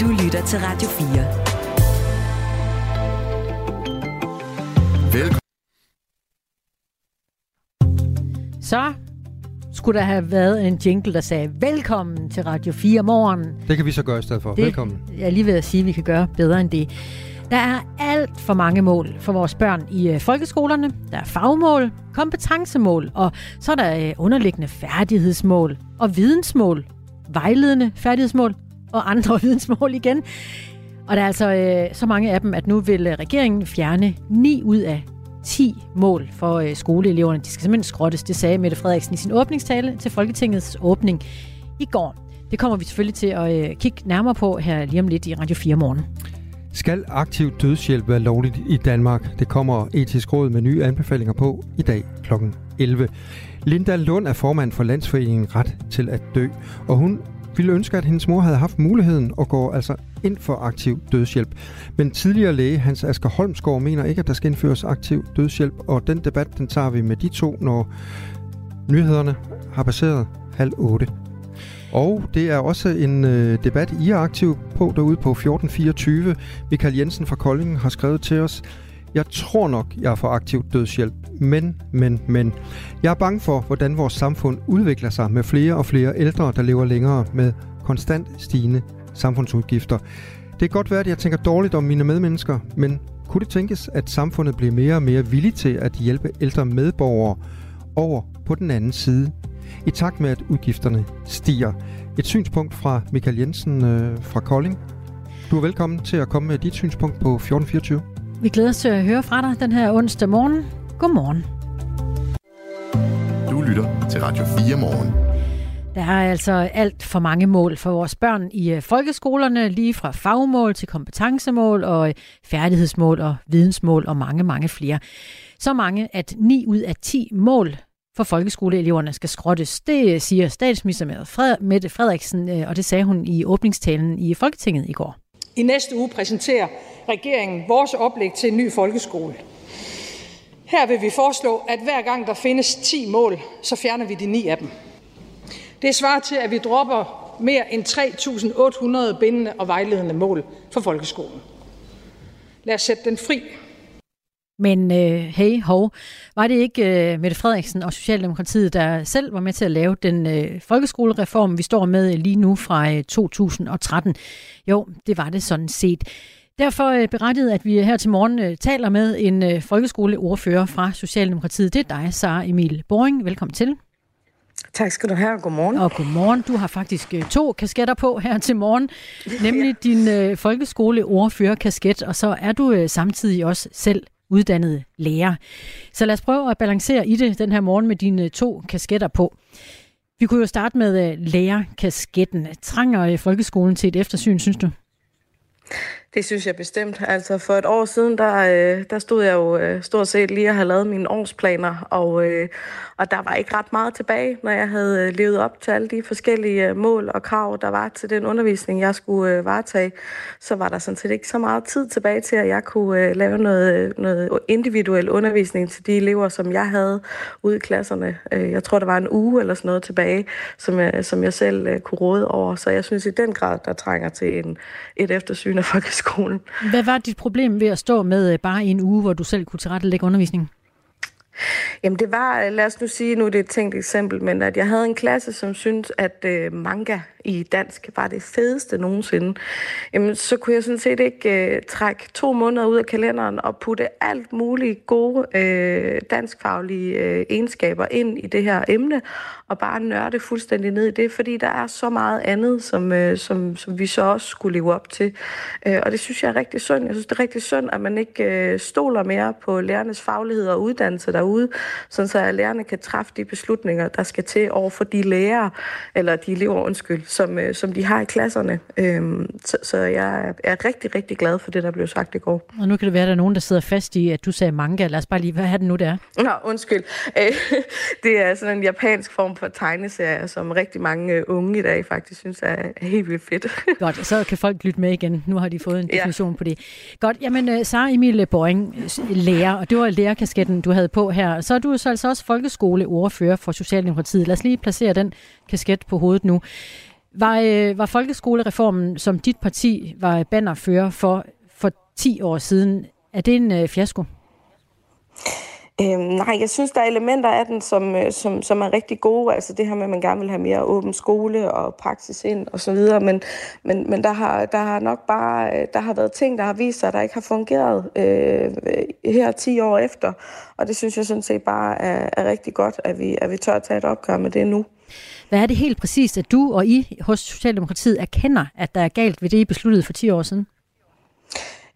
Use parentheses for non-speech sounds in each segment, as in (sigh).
Du lytter til Radio 4. Velkommen. Så skulle der have været en jingle, der sagde, velkommen til Radio 4 morgen. Det kan vi så gøre i stedet for. Det, Velkommen. Jeg er lige ved at sige, at vi kan gøre bedre end det. Der er alt for mange mål for vores børn i øh, folkeskolerne. Der er fagmål, kompetencemål, og så er der øh, underliggende færdighedsmål og vidensmål, vejledende færdighedsmål og andre (laughs) vidensmål igen. Og der er altså øh, så mange af dem, at nu vil øh, regeringen fjerne 9 ud af 10 mål for øh, skoleeleverne. De skal simpelthen skrottes, det sagde Mette Frederiksen i sin åbningstale til Folketingets åbning i går. Det kommer vi selvfølgelig til at øh, kigge nærmere på her lige om lidt i Radio 4 morgen. Skal aktiv dødshjælp være lovligt i Danmark? Det kommer etisk råd med nye anbefalinger på i dag kl. 11. Linda Lund er formand for Landsforeningen Ret til at dø, og hun ville ønske, at hendes mor havde haft muligheden og går altså ind for aktiv dødshjælp. Men tidligere læge Hans Asger Holmsgaard mener ikke, at der skal indføres aktiv dødshjælp, og den debat, den tager vi med de to, når nyhederne har passeret halv otte. Og det er også en øh, debat, I er aktiv på derude på 1424. Michael Jensen fra Kolding har skrevet til os, jeg tror nok, jeg er for aktiv dødshjælp, men, men, men. Jeg er bange for, hvordan vores samfund udvikler sig med flere og flere ældre, der lever længere med konstant stigende samfundsudgifter. Det kan godt være, at jeg tænker dårligt om mine medmennesker, men kunne det tænkes, at samfundet bliver mere og mere villig til at hjælpe ældre medborgere over på den anden side, i takt med, at udgifterne stiger? Et synspunkt fra Michael Jensen øh, fra Kolding. Du er velkommen til at komme med dit synspunkt på 1424. Vi glæder os til at høre fra dig den her onsdag morgen. Godmorgen. Du lytter til Radio 4 morgen. Der er altså alt for mange mål for vores børn i øh, folkeskolerne, lige fra fagmål til kompetencemål og øh, færdighedsmål og vidensmål og mange, mange flere. Så mange, at 9 ud af 10 mål for folkeskoleeleverne skal skrottes. Det siger statsminister Mette Frederiksen, øh, og det sagde hun i åbningstalen i Folketinget i går. I næste uge præsenterer regeringen vores oplæg til en ny folkeskole. Her vil vi foreslå, at hver gang der findes 10 mål, så fjerner vi de 9 af dem. Det svarer til, at vi dropper mere end 3.800 bindende og vejledende mål for folkeskolen. Lad os sætte den fri. Men øh, hey, hov, var det ikke øh, Mette Frederiksen og Socialdemokratiet, der selv var med til at lave den øh, folkeskolereform, vi står med lige nu fra øh, 2013? Jo, det var det sådan set. Derfor øh, berettiget, at vi her til morgen øh, taler med en øh, folkeskoleordfører fra Socialdemokratiet. Det er dig, Sara Emil Boring. Velkommen til. Tak skal du have, godmorgen. Og godmorgen. Du har faktisk øh, to kasketter på her til morgen, nemlig (laughs) ja. din øh, folkeskoleordfører-kasket, og så er du øh, samtidig også selv uddannede lærer. Så lad os prøve at balancere i det den her morgen med dine øh, to kasketter på. Vi kunne jo starte med øh, lærerkasketten. Trænger øh, folkeskolen til et eftersyn, synes du? Det synes jeg bestemt. Altså for et år siden, der, øh, der stod jeg jo øh, stort set lige og havde lavet mine årsplaner, og, øh, og der var ikke ret meget tilbage, når jeg havde øh, levet op til alle de forskellige øh, mål og krav, der var til den undervisning, jeg skulle øh, varetage. Så var der sådan set ikke så meget tid tilbage til, at jeg kunne lave noget, noget individuel undervisning til de elever, som jeg havde ude i klasserne. Jeg tror, der var en uge eller sådan noget tilbage, som jeg, som jeg selv kunne råde over. Så jeg synes i den grad, der trænger til en, et eftersyn af (laughs) folkeskolen skolen. Hvad var dit problem ved at stå med øh, bare en uge, hvor du selv kunne tilrettelægge undervisningen? Jamen det var, lad os nu sige, nu er det et tænkt eksempel, men at jeg havde en klasse, som syntes, at øh, manga i dansk var det fedeste nogensinde, jamen så kunne jeg sådan set ikke øh, trække to måneder ud af kalenderen og putte alt muligt gode øh, danskfaglige øh, egenskaber ind i det her emne, og bare nørde fuldstændig ned i det, fordi der er så meget andet, som, øh, som, som vi så også skulle leve op til. Øh, og det synes jeg er rigtig synd. Jeg synes, det er rigtig synd, at man ikke øh, stoler mere på lærernes faglighed og uddannelse derude, sådan så at lærerne kan træffe de beslutninger, der skal til over for de lærere, eller de elever, undskyld, som, øh, som de har i klasserne. Øhm, så, så jeg er rigtig, rigtig glad for det, der blev sagt i går. Og nu kan det være, at der er nogen, der sidder fast i, at du sagde manga. Lad os bare lige, hvad er det nu, det er? Nå, undskyld. Øh, (laughs) det er sådan en japansk form for tegneserie, som rigtig mange øh, unge i dag faktisk synes er helt vildt fedt. (laughs) Godt, så kan folk lytte med igen. Nu har de fået en definition ja. på det. Godt, jamen øh, Sara Emil Boring, lærer, og det var lærerkasketten, du havde på her. Så er du så altså også folkeskoleordfører for Socialdemokratiet. Lad os lige placere den kasket på hovedet nu. Var, øh, var folkeskolereformen, som dit parti var bannerfører for for 10 år siden, er det en øh, fiasko? Øhm, nej, jeg synes, der er elementer af den, som, øh, som, som er rigtig gode. Altså det her med, at man gerne vil have mere åben skole og praksis ind og så videre. Men, men, men der, har, der har nok bare øh, der har været ting, der har vist sig, der ikke har fungeret øh, her 10 år efter. Og det synes jeg sådan set bare er, er rigtig godt, at vi, at vi tør at tage et opgør med det nu. Hvad er det helt præcist, at du og I hos Socialdemokratiet erkender, at der er galt ved det, I besluttede for 10 år siden?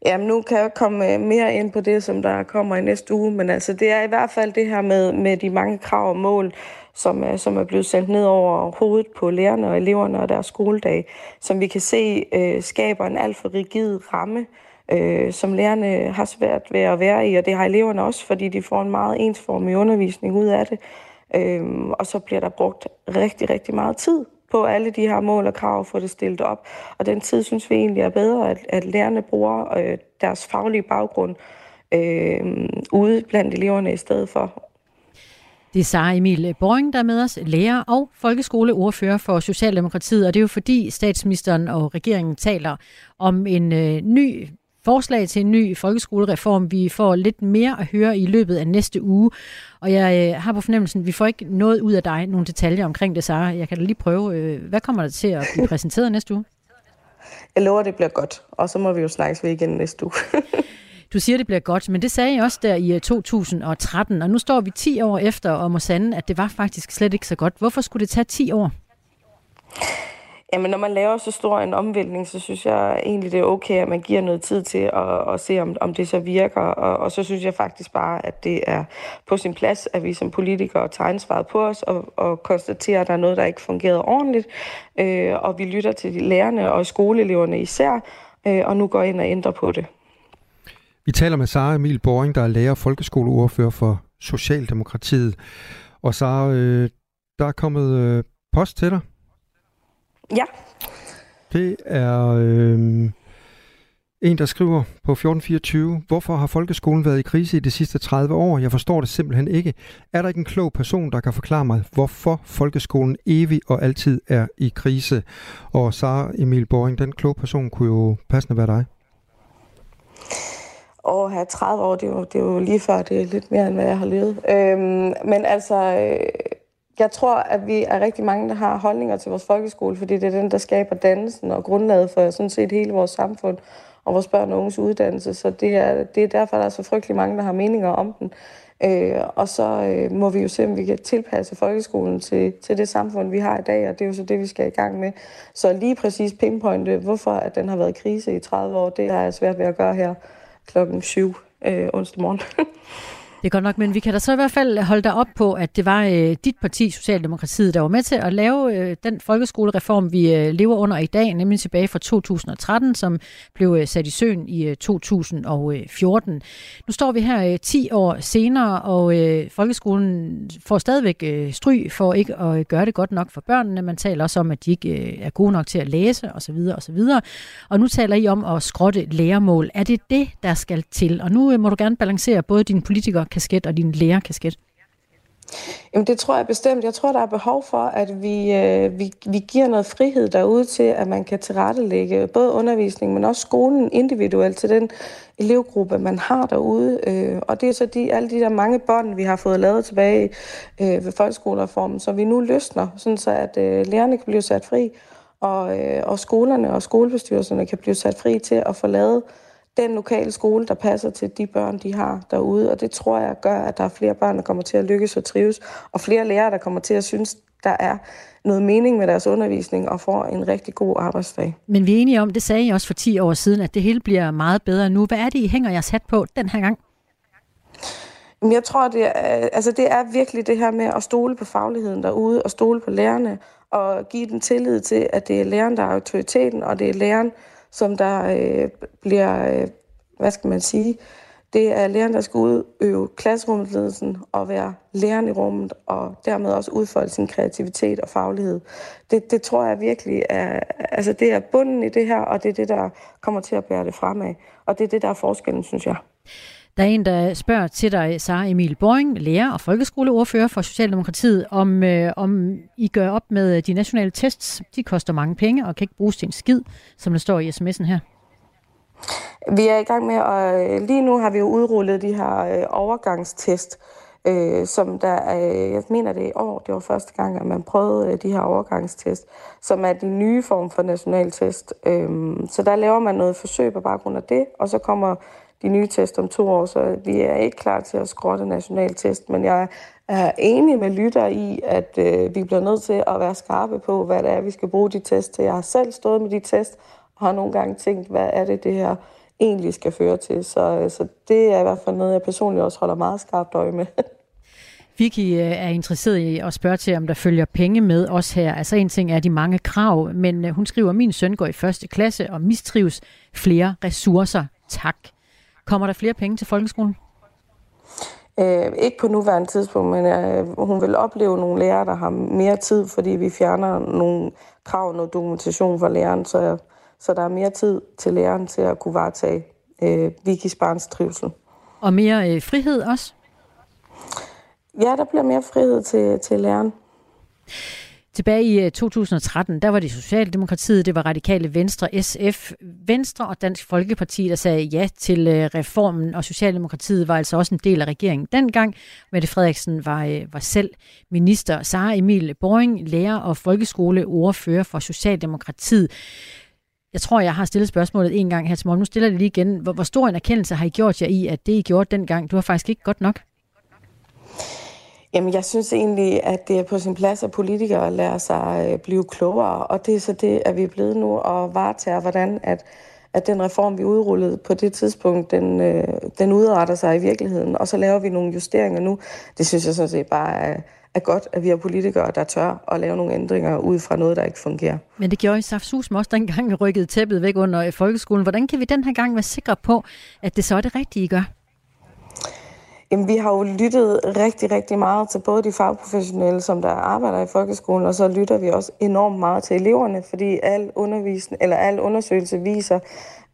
Jamen, nu kan jeg komme øh, mere ind på det, som der kommer i næste uge, men altså, det er i hvert fald det her med, med de mange krav og mål, som er, som er blevet sendt ned over hovedet på lærerne og eleverne og deres skoledag, som vi kan se øh, skaber en alt for rigid ramme, øh, som lærerne har svært ved at være i, og det har eleverne også, fordi de får en meget ensformig undervisning ud af det. Øhm, og så bliver der brugt rigtig, rigtig meget tid på alle de her mål og krav, få det stillet op. Og den tid synes vi egentlig er bedre, at, at lærerne bruger øh, deres faglige baggrund øh, ude blandt eleverne i stedet for. Det er Sara Emil Boring, der er med os, lærer og folkeskoleordfører for Socialdemokratiet, og det er jo fordi statsministeren og regeringen taler om en øh, ny forslag til en ny folkeskolereform. Vi får lidt mere at høre i løbet af næste uge, og jeg øh, har på fornemmelsen, at vi får ikke noget ud af dig, nogle detaljer omkring det, Sara. Jeg kan da lige prøve, øh, hvad kommer der til at blive (laughs) præsenteret næste uge? Jeg lover, det bliver godt, og så må vi jo snakkes ved igen næste uge. (laughs) Du siger, det bliver godt, men det sagde jeg også der i 2013, øh, og nu står vi 10 år efter og må sande, at det var faktisk slet ikke så godt. Hvorfor skulle det tage 10 år? Jamen, når man laver så stor en omvæltning, så synes jeg egentlig, det er okay, at man giver noget tid til at, at se, om, om det så virker. Og, og så synes jeg faktisk bare, at det er på sin plads, at vi som politikere tager ansvaret på os og, og konstaterer, at der er noget, der ikke fungerede ordentligt. Øh, og vi lytter til de lærerne og skoleeleverne især, øh, og nu går ind og ændrer på det. Vi taler med Sara Emil Boring, der er lærer og folkeskoleordfører for Socialdemokratiet. Og Sara, øh, der er kommet øh, post til dig Ja. Det er øh, en, der skriver på 1424, hvorfor har folkeskolen været i krise i de sidste 30 år? Jeg forstår det simpelthen ikke. Er der ikke en klog person, der kan forklare mig, hvorfor folkeskolen evig og altid er i krise? Og Sara Emil Boring, den kloge person kunne jo passende være dig. Åh, have 30 år, det er, jo, det er jo lige før, det er lidt mere, end hvad jeg har levet. Øhm, men altså, øh, jeg tror, at vi er rigtig mange, der har holdninger til vores folkeskole, fordi det er den, der skaber dannelsen og grundlaget for sådan set hele vores samfund og vores børn og unges uddannelse. Så det er, det er derfor, der er så frygtelig mange, der har meninger om den. Øh, og så øh, må vi jo se, om vi kan tilpasse folkeskolen til, til det samfund, vi har i dag, og det er jo så det, vi skal i gang med. Så lige præcis pinpointe, hvorfor at den har været i krise i 30 år, det er svært ved at gøre her klokken 7 øh, onsdag morgen. (laughs) Det er godt nok, men vi kan da så i hvert fald holde dig op på, at det var øh, dit parti, Socialdemokratiet, der var med til at lave øh, den folkeskolereform, vi øh, lever under i dag, nemlig tilbage fra 2013, som blev øh, sat i søen i øh, 2014. Nu står vi her øh, 10 år senere, og øh, folkeskolen får stadigvæk øh, stry for ikke at øh, gøre det godt nok for børnene. Man taler også om, at de ikke øh, er gode nok til at læse osv. osv. Og nu taler I om at skrotte læremål. Er det det, der skal til? Og nu øh, må du gerne balancere både dine politikere kasket og din lærerkasket? Jamen det tror jeg bestemt. Jeg tror, der er behov for, at vi, øh, vi, vi giver noget frihed derude til, at man kan tilrettelægge både undervisningen, men også skolen individuelt til den elevgruppe, man har derude. Øh, og det er så de, alle de der mange bånd, vi har fået lavet tilbage øh, ved folkeskolereformen, så vi nu løsner, sådan så at øh, lærerne kan blive sat fri, og, øh, og skolerne og skolebestyrelserne kan blive sat fri til at få lavet den lokale skole, der passer til de børn, de har derude. Og det tror jeg gør, at der er flere børn, der kommer til at lykkes og trives, og flere lærere, der kommer til at synes, der er noget mening med deres undervisning og får en rigtig god arbejdsdag. Men vi er enige om, det sagde I også for 10 år siden, at det hele bliver meget bedre nu. Hvad er det, I hænger jeres hat på den her gang? Jeg tror, det er, altså det er virkelig det her med at stole på fagligheden derude, og stole på lærerne, og give den tillid til, at det er læreren, der er autoriteten, og det er læreren, som der øh, bliver, øh, hvad skal man sige, det er læreren, der skal udøve klasserumsledelsen og være læreren i rummet, og dermed også udfolde sin kreativitet og faglighed. Det, det tror jeg virkelig er, altså det er bunden i det her, og det er det, der kommer til at bære det fremad. Og det er det, der er forskellen, synes jeg. Der er en, der spørger til dig, Sara Emil Boring, lærer og folkeskoleordfører for Socialdemokratiet, om, øh, om I gør op med øh, de nationale tests. De koster mange penge og kan ikke bruges til en skid, som der står i sms'en her. Vi er i gang med, og øh, lige nu har vi jo udrullet de her øh, overgangstest, øh, som der er, jeg mener det i år, det var første gang, at man prøvede øh, de her overgangstest, som er de nye form for nationaltest. Øh, så der laver man noget forsøg på baggrund af det, og så kommer de nye test om to år, så vi er ikke klar til at skrotte nationaltest, men jeg er enig med lytter i, at øh, vi bliver nødt til at være skarpe på, hvad det er, vi skal bruge de test til. Jeg har selv stået med de test, og har nogle gange tænkt, hvad er det, det her egentlig skal føre til. Så, øh, så det er i hvert fald noget, jeg personligt også holder meget skarpt øje med. (laughs) Vicky øh, er interesseret i at spørge til, om der følger penge med os her. Altså en ting er de mange krav, men øh, hun skriver, at min søn går i første klasse og mistrives flere ressourcer. Tak. Kommer der flere penge til folkeskolen? Øh, ikke på nuværende tidspunkt, men øh, hun vil opleve nogle lærere, der har mere tid, fordi vi fjerner nogle krav, noget dokumentation for læreren, så, så der er mere tid til læreren til at kunne varetage øh, Vikis barns trivsel. Og mere øh, frihed også? Ja, der bliver mere frihed til, til læreren. Tilbage i øh, 2013, der var det Socialdemokratiet, det var Radikale Venstre, SF, Venstre og Dansk Folkeparti, der sagde ja til øh, reformen, og Socialdemokratiet var altså også en del af regeringen dengang. Mette Frederiksen var, øh, var selv minister. Sara Emil Boring, lærer og folkeskoleordfører for Socialdemokratiet. Jeg tror, jeg har stillet spørgsmålet en gang her til morgen. Nu stiller jeg det lige igen. Hvor, hvor stor en erkendelse har I gjort jer i, at det I gjorde dengang, du var faktisk ikke godt nok? Jamen, jeg synes egentlig, at det er på sin plads, at politikere lærer sig at blive klogere, og det er så det, at vi er blevet nu og varetager, hvordan at, at den reform, vi udrullede på det tidspunkt, den, øh, den udretter sig i virkeligheden, og så laver vi nogle justeringer nu. Det synes jeg sådan set bare er, er godt, at vi har politikere, der tør at lave nogle ændringer ud fra noget, der ikke fungerer. Men det gjorde I Safsus også dengang rykkede tæppet væk under øh, folkeskolen. Hvordan kan vi den her gang være sikre på, at det så er det rigtige, I gør? Jamen, vi har jo lyttet rigtig, rigtig meget til både de fagprofessionelle, som der arbejder i folkeskolen, og så lytter vi også enormt meget til eleverne, fordi al undervisning eller al undersøgelse viser,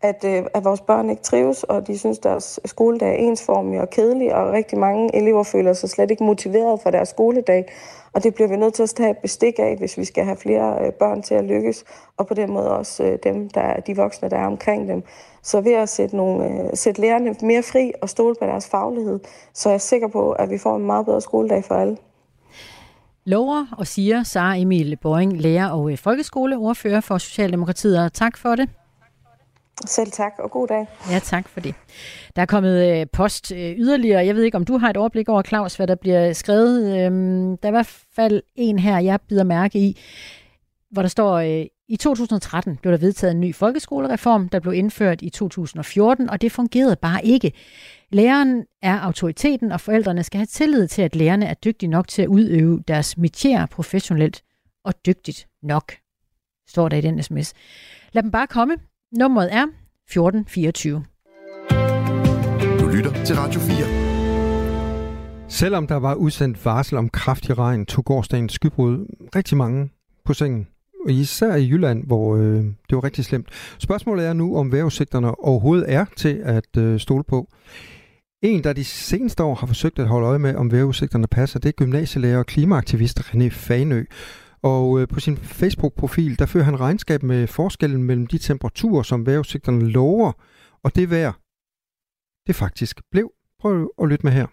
at, øh, at vores børn ikke trives, og de synes, deres skoledag er ensformig og kedelig, og rigtig mange elever føler sig slet ikke motiveret for deres skoledag. Og det bliver vi nødt til at tage et bestik af, hvis vi skal have flere øh, børn til at lykkes, og på den måde også øh, dem, der er de voksne, der er omkring dem. Så ved at sætte, nogle, sætte lærerne mere fri og stole på deres faglighed, så er jeg sikker på, at vi får en meget bedre skoledag for alle. Lover og siger Sara Emil Boring, lærer og folkeskoleordfører for Socialdemokratiet. Og tak for det. Selv tak, og god dag. Ja, tak for det. Der er kommet øh, post øh, yderligere. Jeg ved ikke, om du har et overblik over, Claus, hvad der bliver skrevet. Øhm, der er i hvert fald en her, jeg bider mærke i, hvor der står, øh, i 2013 blev der vedtaget en ny folkeskolereform, der blev indført i 2014, og det fungerede bare ikke. Læreren er autoriteten, og forældrene skal have tillid til, at lærerne er dygtige nok til at udøve deres métier professionelt og dygtigt nok, står der i den sms. Lad dem bare komme. Nummeret er 1424. Du lytter til Radio 4. Selvom der var udsendt varsel om kraftig regn, tog gårdsdagens skybrud rigtig mange på sengen. Og især i Jylland, hvor øh, det var rigtig slemt. Spørgsmålet er nu, om vejrudsigterne overhovedet er til at øh, stole på. En, der de seneste år har forsøgt at holde øje med, om vejrudsigterne passer, det er gymnasielærer og klimaaktivist René Fanø. Og øh, på sin Facebook-profil, der fører han regnskab med forskellen mellem de temperaturer, som vejrudsigterne lover, og det vejr, det faktisk blev. Prøv at lytte med her.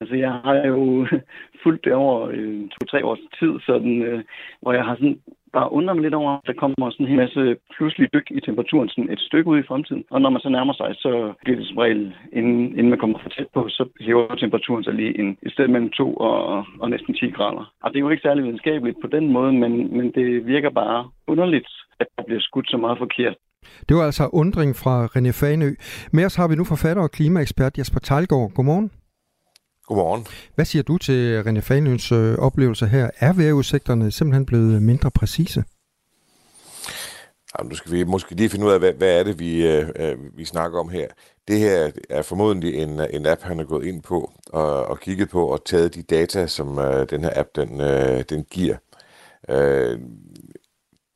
Altså, jeg har jo (laughs) fulgt det over øh, to-tre års tid, sådan, øh, hvor jeg har sådan bare undrer mig lidt over, at der kommer sådan en hel masse pludselig dyk i temperaturen sådan et stykke ud i fremtiden. Og når man så nærmer sig, så bliver det som regel, inden, inden man kommer for tæt på, så hæver temperaturen sig lige en, et sted mellem 2 og, og næsten 10 grader. Og det er jo ikke særlig videnskabeligt på den måde, men, men det virker bare underligt, at der bliver skudt så meget forkert. Det var altså undring fra René Fanø. Med os har vi nu forfatter og klimaekspert Jesper Tejlgaard. Godmorgen. Godmorgen. Hvad siger du til René Fanøns øh, oplevelse her? Er vejrudsigterne simpelthen blevet mindre præcise? Jamen, nu skal vi måske lige finde ud af, hvad, hvad er det, vi, øh, øh, vi snakker om her. Det her er formodentlig en, en app, han har gået ind på og, og kigget på og taget de data, som øh, den her app den, øh, den giver. Øh,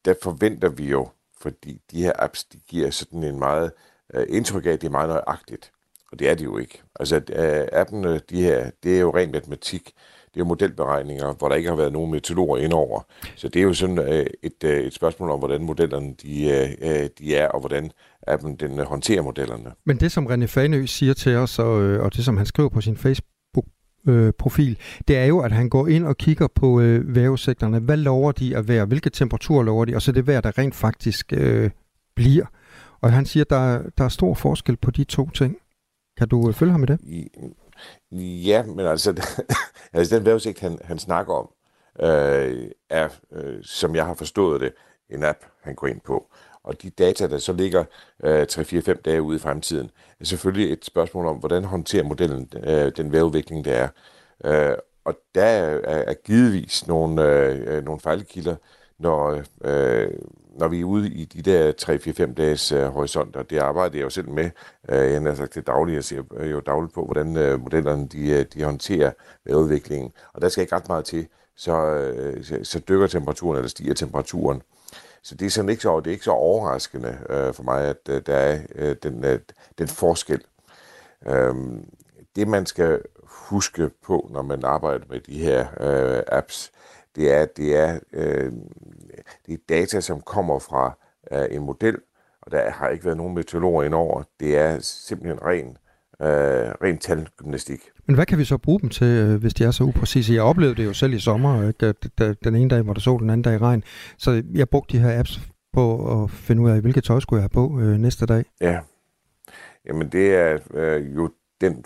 der forventer vi jo, fordi de her apps de giver sådan en meget øh, indtryk af, at det er meget nøjagtigt. Og det er det jo ikke. Altså, øh, appene, de her, det er jo ren matematik. Det er jo modelberegninger, hvor der ikke har været nogen meteorologer indover. Så det er jo sådan øh, et, øh, et spørgsmål om, hvordan modellerne de, de er, og hvordan appen den håndterer modellerne. Men det, som René Fanø siger til os, og, og det, som han skriver på sin Facebook-profil, det er jo, at han går ind og kigger på øh, vævesektorerne. Hvad lover de at være? Hvilke temperaturer lover de? Og så det vejr, der rent faktisk øh, bliver. Og han siger, at der, der er stor forskel på de to ting. Kan du øh, følge ham med det? Ja, men altså, (laughs) altså den vejrudsigt, han, han snakker om, øh, er, øh, som jeg har forstået det, en app, han går ind på. Og de data, der så ligger øh, 3-4-5 dage ude i fremtiden, er selvfølgelig et spørgsmål om, hvordan håndterer modellen øh, den vejrudvikling, der er. Øh, og der er, er givetvis nogle, øh, øh, nogle fejlkilder, når, øh, når vi er ude i de der 3-4-5 dages øh, horisonter, det arbejder jeg jo selv med. Øh, jeg har sagt det dagligt, jeg ser øh, jo dagligt på, hvordan øh, modellerne de, øh, de håndterer udviklingen. Og der skal ikke ret meget til, så, øh, så, så dykker temperaturen, eller stiger temperaturen. Så det er sådan ikke så, det er ikke så overraskende øh, for mig, at øh, der er øh, den, øh, den forskel. Øh, det man skal huske på, når man arbejder med de her øh, apps, det er, det er, øh, det er data, som kommer fra øh, en model, og der har ikke været nogen meteorologer indover. Det er simpelthen ren, øh, ren talgymnastik. Men hvad kan vi så bruge dem til, øh, hvis de er så upræcise? Jeg oplevede det jo selv i sommer, ikke? den ene dag var der sol, den anden dag regn. Så jeg brugte de her apps på at finde ud af, hvilket tøj skulle jeg have på øh, næste dag. Ja, jamen det er øh, jo den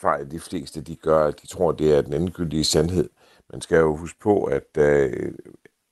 fejl, de fleste de gør, de tror, det er den endegyldige sandhed. Man skal jo huske på, at øh,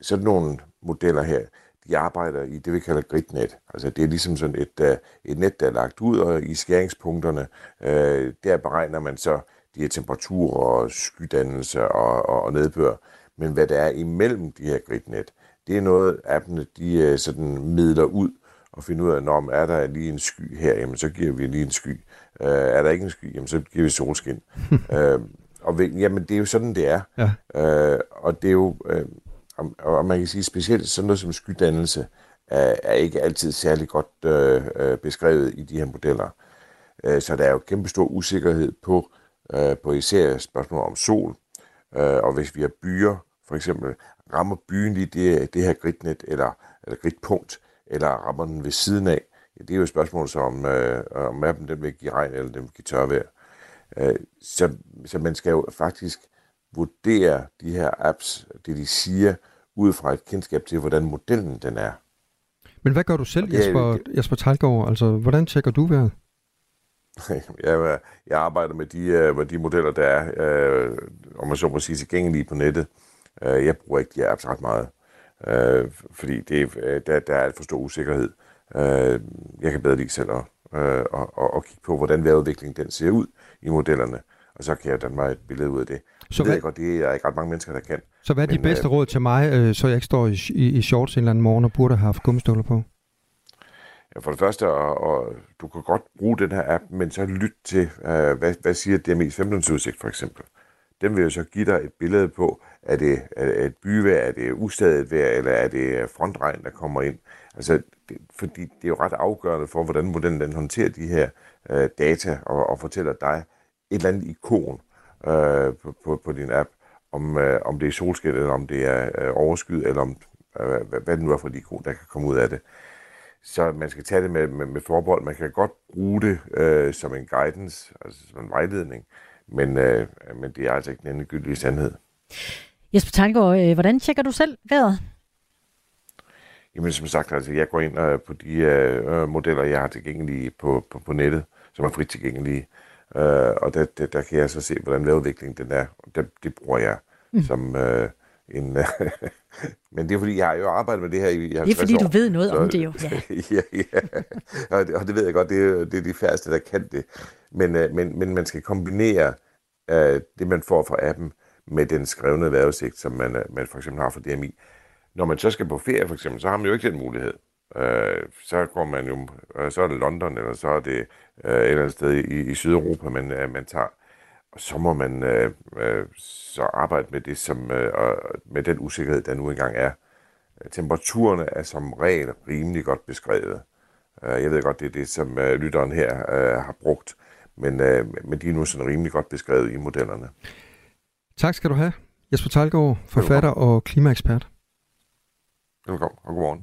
sådan nogle modeller her, de arbejder i det, vi kalder gridnet. Altså det er ligesom sådan et, uh, et net, der er lagt ud, og i skæringspunkterne, uh, der beregner man så de her temperaturer og skydannelse og, og, og nedbør. Men hvad der er imellem de her gridnet, det er noget, appene de uh, sådan midler ud og finder ud af, når er der lige en sky her, jamen så giver vi lige en sky. Uh, er der ikke en sky, jamen så giver vi solskin. uh, (laughs) og jamen det er jo sådan, det er. Ja. Uh, og det er jo... Uh, og, og man kan sige specielt sådan noget som skydannelse er, er ikke altid særlig godt øh, øh, beskrevet i de her modeller. Øh, så der er jo kæmpe stor usikkerhed på, øh, på især spørgsmål om sol. Øh, og hvis vi har byer, for eksempel, rammer byen lige det, det her gridnet eller, eller gridpunkt, eller rammer den ved siden af, ja, det er jo et spørgsmål som, øh, om mappen den vil give regn eller den vil give tørvejr. Øh, så, så man skal jo faktisk vurdere de her apps, det de siger, ud fra et kendskab til, hvordan modellen den er. Men hvad gør du selv, Jesper, Jesper Talgaard? Altså, hvordan tjekker du vejret? (laughs) jeg, jeg arbejder med de, øh, med de modeller, der er, øh, om man så må sige, tilgængelige på nettet. Øh, jeg bruger ikke de apps ret meget, øh, fordi det, der, der er alt for stor usikkerhed. Øh, jeg kan bedre lide selv at, øh, og, og, og kigge på, hvordan vejrudviklingen den ser ud i modellerne, og så kan jeg danne mig et billede ud af det. Så hvad, jeg godt, det er ikke ret mange mennesker, der kan. Så hvad er de bedste øh, råd til mig, øh, så jeg ikke står i, i, i shorts en eller anden morgen og burde have haft gummistøvler på? Ja, for det første, og, og du kan godt bruge den her app, men så lyt til, øh, hvad, hvad siger DMI's 15 udsigt for eksempel. Den vil jo så give dig et billede på, er det, er det et byvejr, er det ustadigt vejr, eller er det øh, frontregn, der kommer ind. Altså, det, fordi det er jo ret afgørende for, hvordan modellen den håndterer de her øh, data, og, og fortæller dig et eller andet ikon, øh, på, på, på din app, om, øh, om det er solskin, eller om det er øh, overskyet, eller om, øh, hvad, hvad det nu er for et ikon, der kan komme ud af det. Så man skal tage det med, med, med forbehold. Man kan godt bruge det øh, som en guidance, altså som en vejledning, men, øh, men det er altså ikke den endegyldige sandhed. Jesper Tanggaard, øh, hvordan tjekker du selv vejret? Jamen som sagt, altså, jeg går ind øh, på de øh, modeller, jeg har tilgængelige på, på, på nettet, som er frit tilgængelige. Øh, og der, der, der kan jeg så se, hvordan vejrudviklingen den er. Det, det bruger jeg mm. som øh, en... (laughs) men det er fordi, jeg har jo arbejdet med det her i 50 Det er fordi, år, du ved noget så, om det jo. (laughs) Ja, ja, ja. Og, det, og det ved jeg godt, det er, det er de færreste, der kan det. Men, øh, men, men man skal kombinere øh, det, man får fra appen, med den skrevne vejrudsigt, som man, øh, man for eksempel har fra DMI. Når man så skal på ferie, for eksempel, så har man jo ikke den mulighed. Øh, så går man jo, øh, så er det London, eller så er det øh, et eller andet sted i, i Sydeuropa, man, man tager. Så må man øh, øh, så arbejde med det, som, øh, med den usikkerhed, der nu engang er. Temperaturerne er som regel rimelig godt beskrevet. Øh, jeg ved godt, det er det, som øh, lytteren her øh, har brugt. men, øh, men de er nu sådan rimelig godt beskrevet i modellerne. Tak skal du have, Jesper Talgaard, forfatter og klimaekspert. Velkommen og godmorgen.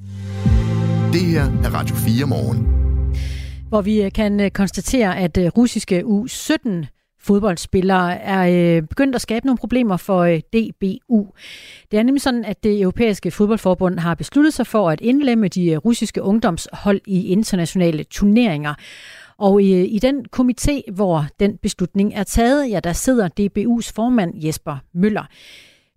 Det her er Radio 4 morgen. Hvor vi kan øh, konstatere, at russiske U17 fodboldspillere er øh, begyndt at skabe nogle problemer for øh, DBU. Det er nemlig sådan, at det europæiske fodboldforbund har besluttet sig for at indlemme de øh, russiske ungdomshold i internationale turneringer. Og i, i den komité, hvor den beslutning er taget, ja, der sidder DBU's formand Jesper Møller.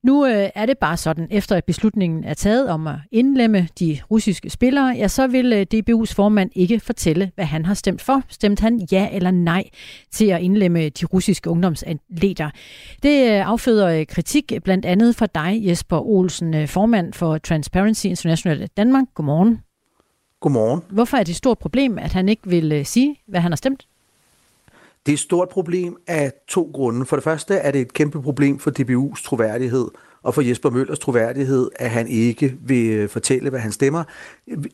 Nu øh, er det bare sådan, efter at beslutningen er taget om at indlemme de russiske spillere, ja, så vil øh, DBU's formand ikke fortælle, hvad han har stemt for. Stemte han ja eller nej til at indlemme de russiske ungdomsatleter? Det øh, afføder øh, kritik blandt andet fra dig, Jesper Olsen, øh, formand for Transparency International Danmark. Godmorgen. Godmorgen. Hvorfor er det et stort problem, at han ikke vil øh, sige, hvad han har stemt? Det er et stort problem af to grunde. For det første er det et kæmpe problem for DBU's troværdighed og for Jesper Møllers troværdighed, at han ikke vil øh, fortælle, hvad han stemmer.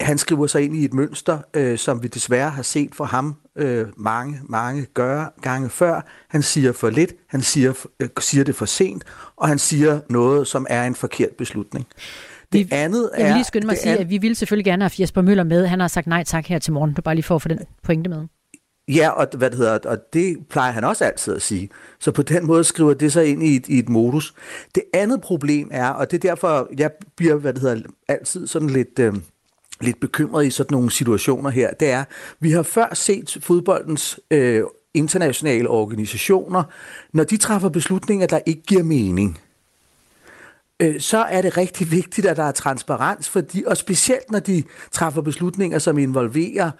Han skriver sig ind i et mønster, øh, som vi desværre har set for ham øh, mange, mange gøre, gange før. Han siger for lidt, han siger, øh, siger det for sent, og han siger noget, som er en forkert beslutning. Det vi, andet er... Jeg vil lige skynde mig at sige, at vi ville selvfølgelig gerne have Jesper Møller med. Han har sagt nej tak her til morgen. Du bare lige for at få den pointe med. Ja, og, hvad det hedder, og det plejer han også altid at sige. Så på den måde skriver det sig ind i et, i et modus. Det andet problem er, og det er derfor, jeg bliver hvad det hedder, altid sådan lidt, øh, lidt bekymret i sådan nogle situationer her, det er, vi har før set fodboldens øh, internationale organisationer, når de træffer beslutninger, der ikke giver mening, øh, så er det rigtig vigtigt, at der er transparens, fordi, og specielt når de træffer beslutninger, som involverer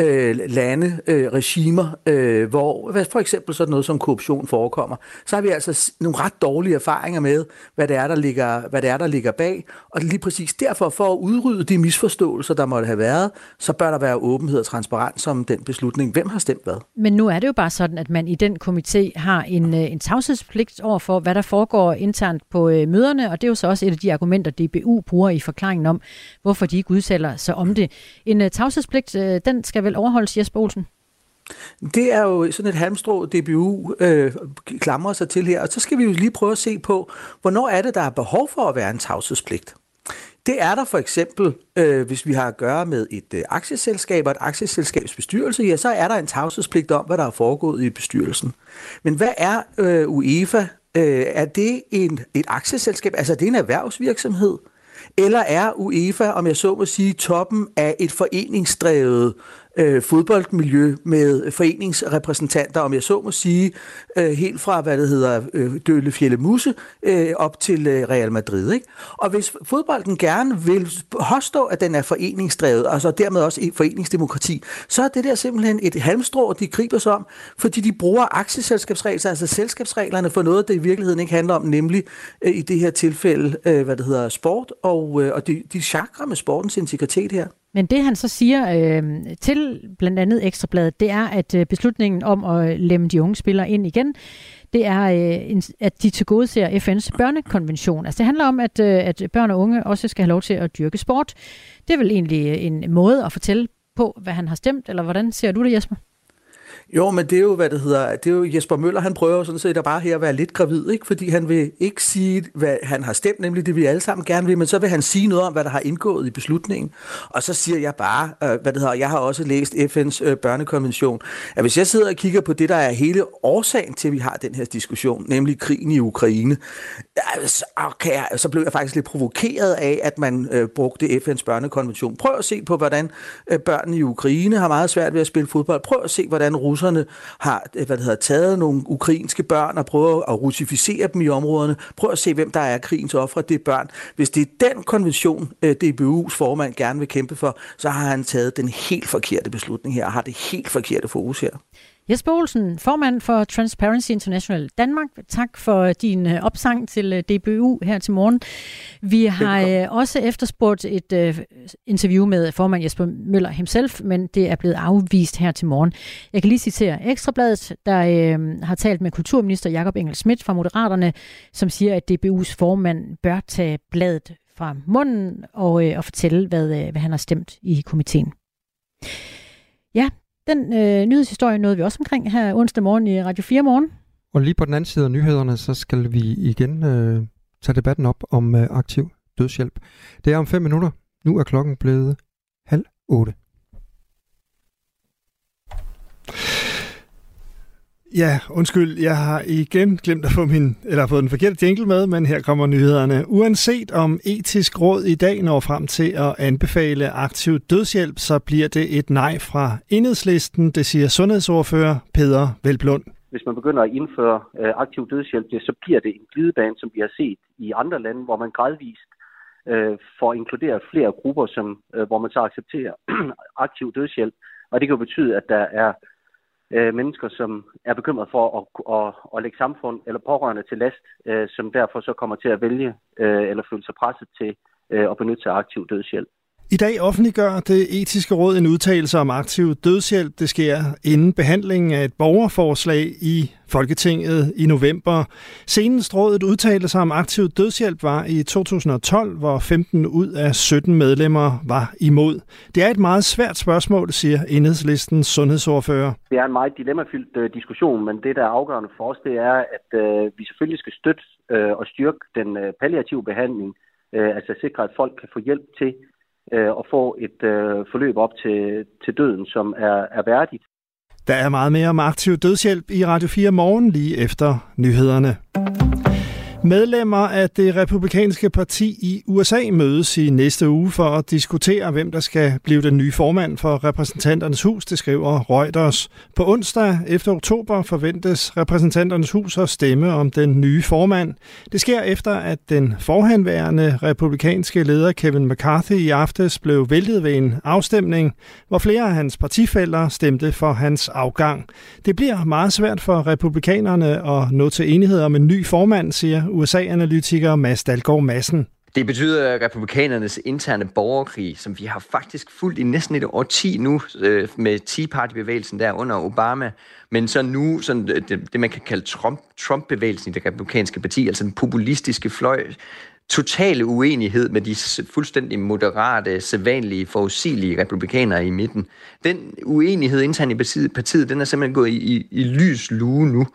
øh, lande, øh, regimer, øh, hvor for eksempel sådan noget som korruption forekommer, så har vi altså nogle ret dårlige erfaringer med, hvad det er, der ligger, hvad det er, der ligger bag. Og lige præcis derfor, for at udrydde de misforståelser, der måtte have været, så bør der være åbenhed og transparens om den beslutning. Hvem har stemt hvad? Men nu er det jo bare sådan, at man i den komité har en, øh, en tavshedspligt over for, hvad der foregår internt på øh, møderne, og det er jo så også et af de argumenter, DBU bruger i forklaringen om, hvorfor de ikke udtaler sig om det. En øh, tavshedspligt, øh, den skal vel overholdes, Jesper Olsen? Det er jo sådan et halmstrå, DBU øh, klamrer sig til her, og så skal vi jo lige prøve at se på, hvornår er det, der er behov for at være en tavshedspligt. Det er der for eksempel, øh, hvis vi har at gøre med et øh, aktieselskab og et aktieselskabs bestyrelse, ja, så er der en tavshedspligt om, hvad der er foregået i bestyrelsen. Men hvad er øh, UEFA? Øh, er det en, et aktieselskab? Altså, er det en erhvervsvirksomhed? Eller er UEFA, om jeg så må sige, toppen af et foreningsdrevet øh, fodboldmiljø med foreningsrepræsentanter, om jeg så må sige, øh, helt fra, hvad det hedder, øh, Døle Fjelle Musse øh, op til øh, Real Madrid. Ikke? Og hvis fodbolden gerne vil påstå, at den er foreningsdrevet, og så dermed også i foreningsdemokrati, så er det der simpelthen et halmstrå, de griber sig om, fordi de bruger aktieselskabsregler, altså selskabsreglerne for noget, der i virkeligheden ikke handler om, nemlig øh, i det her tilfælde, øh, hvad det hedder, sport, og, øh, og de, de chakra med sportens integritet her. Men det han så siger øh, til blandt andet Ekstrabladet, det er, at øh, beslutningen om at øh, lemme de unge spillere ind igen, det er, øh, at de tilgodeser FN's børnekonvention. Altså det handler om, at, øh, at børn og unge også skal have lov til at dyrke sport. Det er vel egentlig øh, en måde at fortælle på, hvad han har stemt, eller hvordan ser du det, Jesper? Jo, men det er jo, hvad det hedder, det er jo Jesper Møller, han prøver sådan set at bare her at være lidt gravid, ikke? fordi han vil ikke sige, hvad han har stemt, nemlig det vi alle sammen gerne vil, men så vil han sige noget om, hvad der har indgået i beslutningen. Og så siger jeg bare, øh, hvad det hedder, jeg har også læst FN's øh, børnekonvention, at hvis jeg sidder og kigger på det, der er hele årsagen til, at vi har den her diskussion, nemlig krigen i Ukraine, så, ah, okay, så blev jeg faktisk lidt provokeret af, at man øh, brugte FN's børnekonvention. Prøv at se på, hvordan øh, børnene i Ukraine har meget svært ved at spille fodbold. Prøv at se, hvordan russerne har øh, hvad det hedder, taget nogle ukrainske børn og prøvet at russificere dem i områderne. Prøv at se, hvem der er krigens ofre, det er børn. Hvis det er den konvention, øh, DBU's formand gerne vil kæmpe for, så har han taget den helt forkerte beslutning her og har det helt forkerte fokus her. Jesper Olsen, formand for Transparency International Danmark. Tak for din øh, opsang til øh, DBU her til morgen. Vi har Velkommen. også efterspurgt et interview med formand Jesper Møller himself, men det er blevet afvist her til morgen. Jeg kan lige citere Ekstrabladet, der øh, har talt med kulturminister Jakob Engel Schmidt fra Moderaterne, som siger, at DBU's formand bør tage bladet fra munden og, øh, og fortælle, hvad, hvad han har stemt i komiteen. Ja, den øh, nyhedshistorie nåede vi også omkring her onsdag morgen i Radio 4 morgen. Og lige på den anden side af nyhederne, så skal vi igen øh, tage debatten op om øh, aktiv dødshjælp. Det er om fem minutter. Nu er klokken blevet halv otte. Ja, undskyld, jeg har igen glemt at få min, eller fået den forkerte jingle med, men her kommer nyhederne. Uanset om etisk råd i dag når frem til at anbefale aktiv dødshjælp, så bliver det et nej fra enhedslisten, det siger sundhedsordfører Peder Velblund. Hvis man begynder at indføre øh, aktiv dødshjælp, så bliver det en glidebane, som vi har set i andre lande, hvor man gradvist øh, får inkluderet flere grupper, som, øh, hvor man så accepterer (clears throat) aktiv dødshjælp. Og det kan jo betyde, at der er øh, mennesker, som er bekymret for at, at, at lægge samfund eller pårørende til last, øh, som derfor så kommer til at vælge øh, eller føle sig presset til øh, at benytte sig af aktiv dødshjælp. I dag offentliggør det etiske råd en udtalelse om aktiv dødshjælp. Det sker inden behandlingen af et borgerforslag i Folketinget i november. Senest rådet udtalte sig om aktiv dødshjælp var i 2012, hvor 15 ud af 17 medlemmer var imod. Det er et meget svært spørgsmål, siger enhedslistens sundhedsordfører. Det er en meget dilemmafyldt øh, diskussion, men det, der er afgørende for os, det er, at øh, vi selvfølgelig skal støtte øh, og styrke den palliative behandling, altså sikre, at folk kan få hjælp til øh, og få et øh, forløb op til, til døden, som er, er værdigt. Der er meget mere om aktiv dødshjælp i Radio 4 morgen lige efter nyhederne. Medlemmer af det republikanske parti i USA mødes i næste uge for at diskutere, hvem der skal blive den nye formand for repræsentanternes hus, det skriver Reuters. På onsdag efter oktober forventes repræsentanternes hus at stemme om den nye formand. Det sker efter, at den forhenværende republikanske leder Kevin McCarthy i aftes blev væltet ved en afstemning, hvor flere af hans partifælder stemte for hans afgang. Det bliver meget svært for republikanerne at nå til enighed om en ny formand, siger USA-analytiker Mads Dalgaard Madsen. Det betyder, at republikanernes interne borgerkrig, som vi har faktisk fulgt i næsten et årti nu øh, med Tea Party-bevægelsen der under Obama, men så nu sådan øh, det, det man kan kalde Trump, Trump-bevægelsen i det republikanske parti, altså den populistiske fløj, totale uenighed med de fuldstændig moderate, sædvanlige, forudsigelige republikanere i midten. Den uenighed internt i partiet, partiet den er simpelthen gået i, i, i lys lue nu.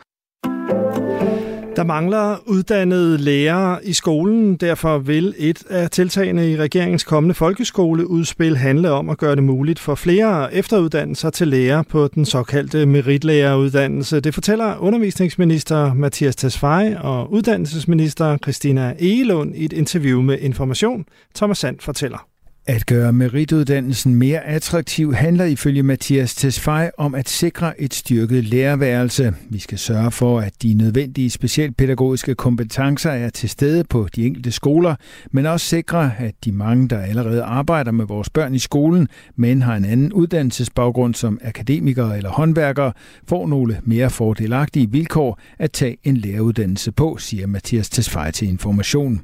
Der mangler uddannede lærere i skolen, derfor vil et af tiltagene i regeringens kommende folkeskoleudspil handle om at gøre det muligt for flere efteruddannelser til lærer på den såkaldte meritlæreruddannelse. Det fortæller undervisningsminister Mathias Tesfaye og uddannelsesminister Christina Egelund i et interview med Information. Thomas Sand fortæller. At gøre merituddannelsen mere attraktiv handler ifølge Mathias Tesfaj om at sikre et styrket lærerværelse. Vi skal sørge for, at de nødvendige specialpædagogiske kompetencer er til stede på de enkelte skoler, men også sikre, at de mange, der allerede arbejder med vores børn i skolen, men har en anden uddannelsesbaggrund som akademikere eller håndværkere, får nogle mere fordelagtige vilkår at tage en læreruddannelse på, siger Mathias Tesfaj til Information.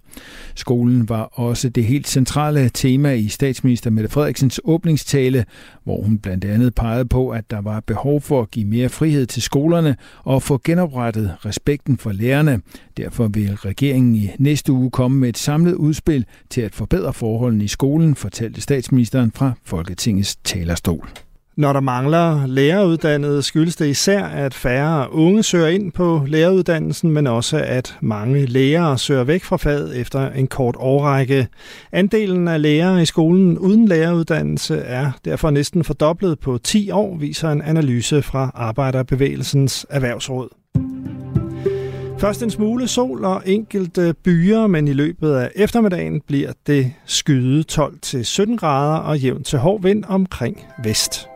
Skolen var også det helt centrale tema i statsminister Mette Frederiksens åbningstale, hvor hun blandt andet pegede på, at der var behov for at give mere frihed til skolerne og få genoprettet respekten for lærerne. Derfor vil regeringen i næste uge komme med et samlet udspil til at forbedre forholdene i skolen, fortalte statsministeren fra Folketingets talerstol. Når der mangler læreruddannede, skyldes det især, at færre unge søger ind på læreruddannelsen, men også at mange lærere søger væk fra faget efter en kort årrække. Andelen af lærere i skolen uden læreruddannelse er derfor næsten fordoblet på 10 år, viser en analyse fra Arbejderbevægelsens Erhvervsråd. Først en smule sol og enkelte byer, men i løbet af eftermiddagen bliver det skyde 12-17 grader og jævnt til hård vind omkring vest.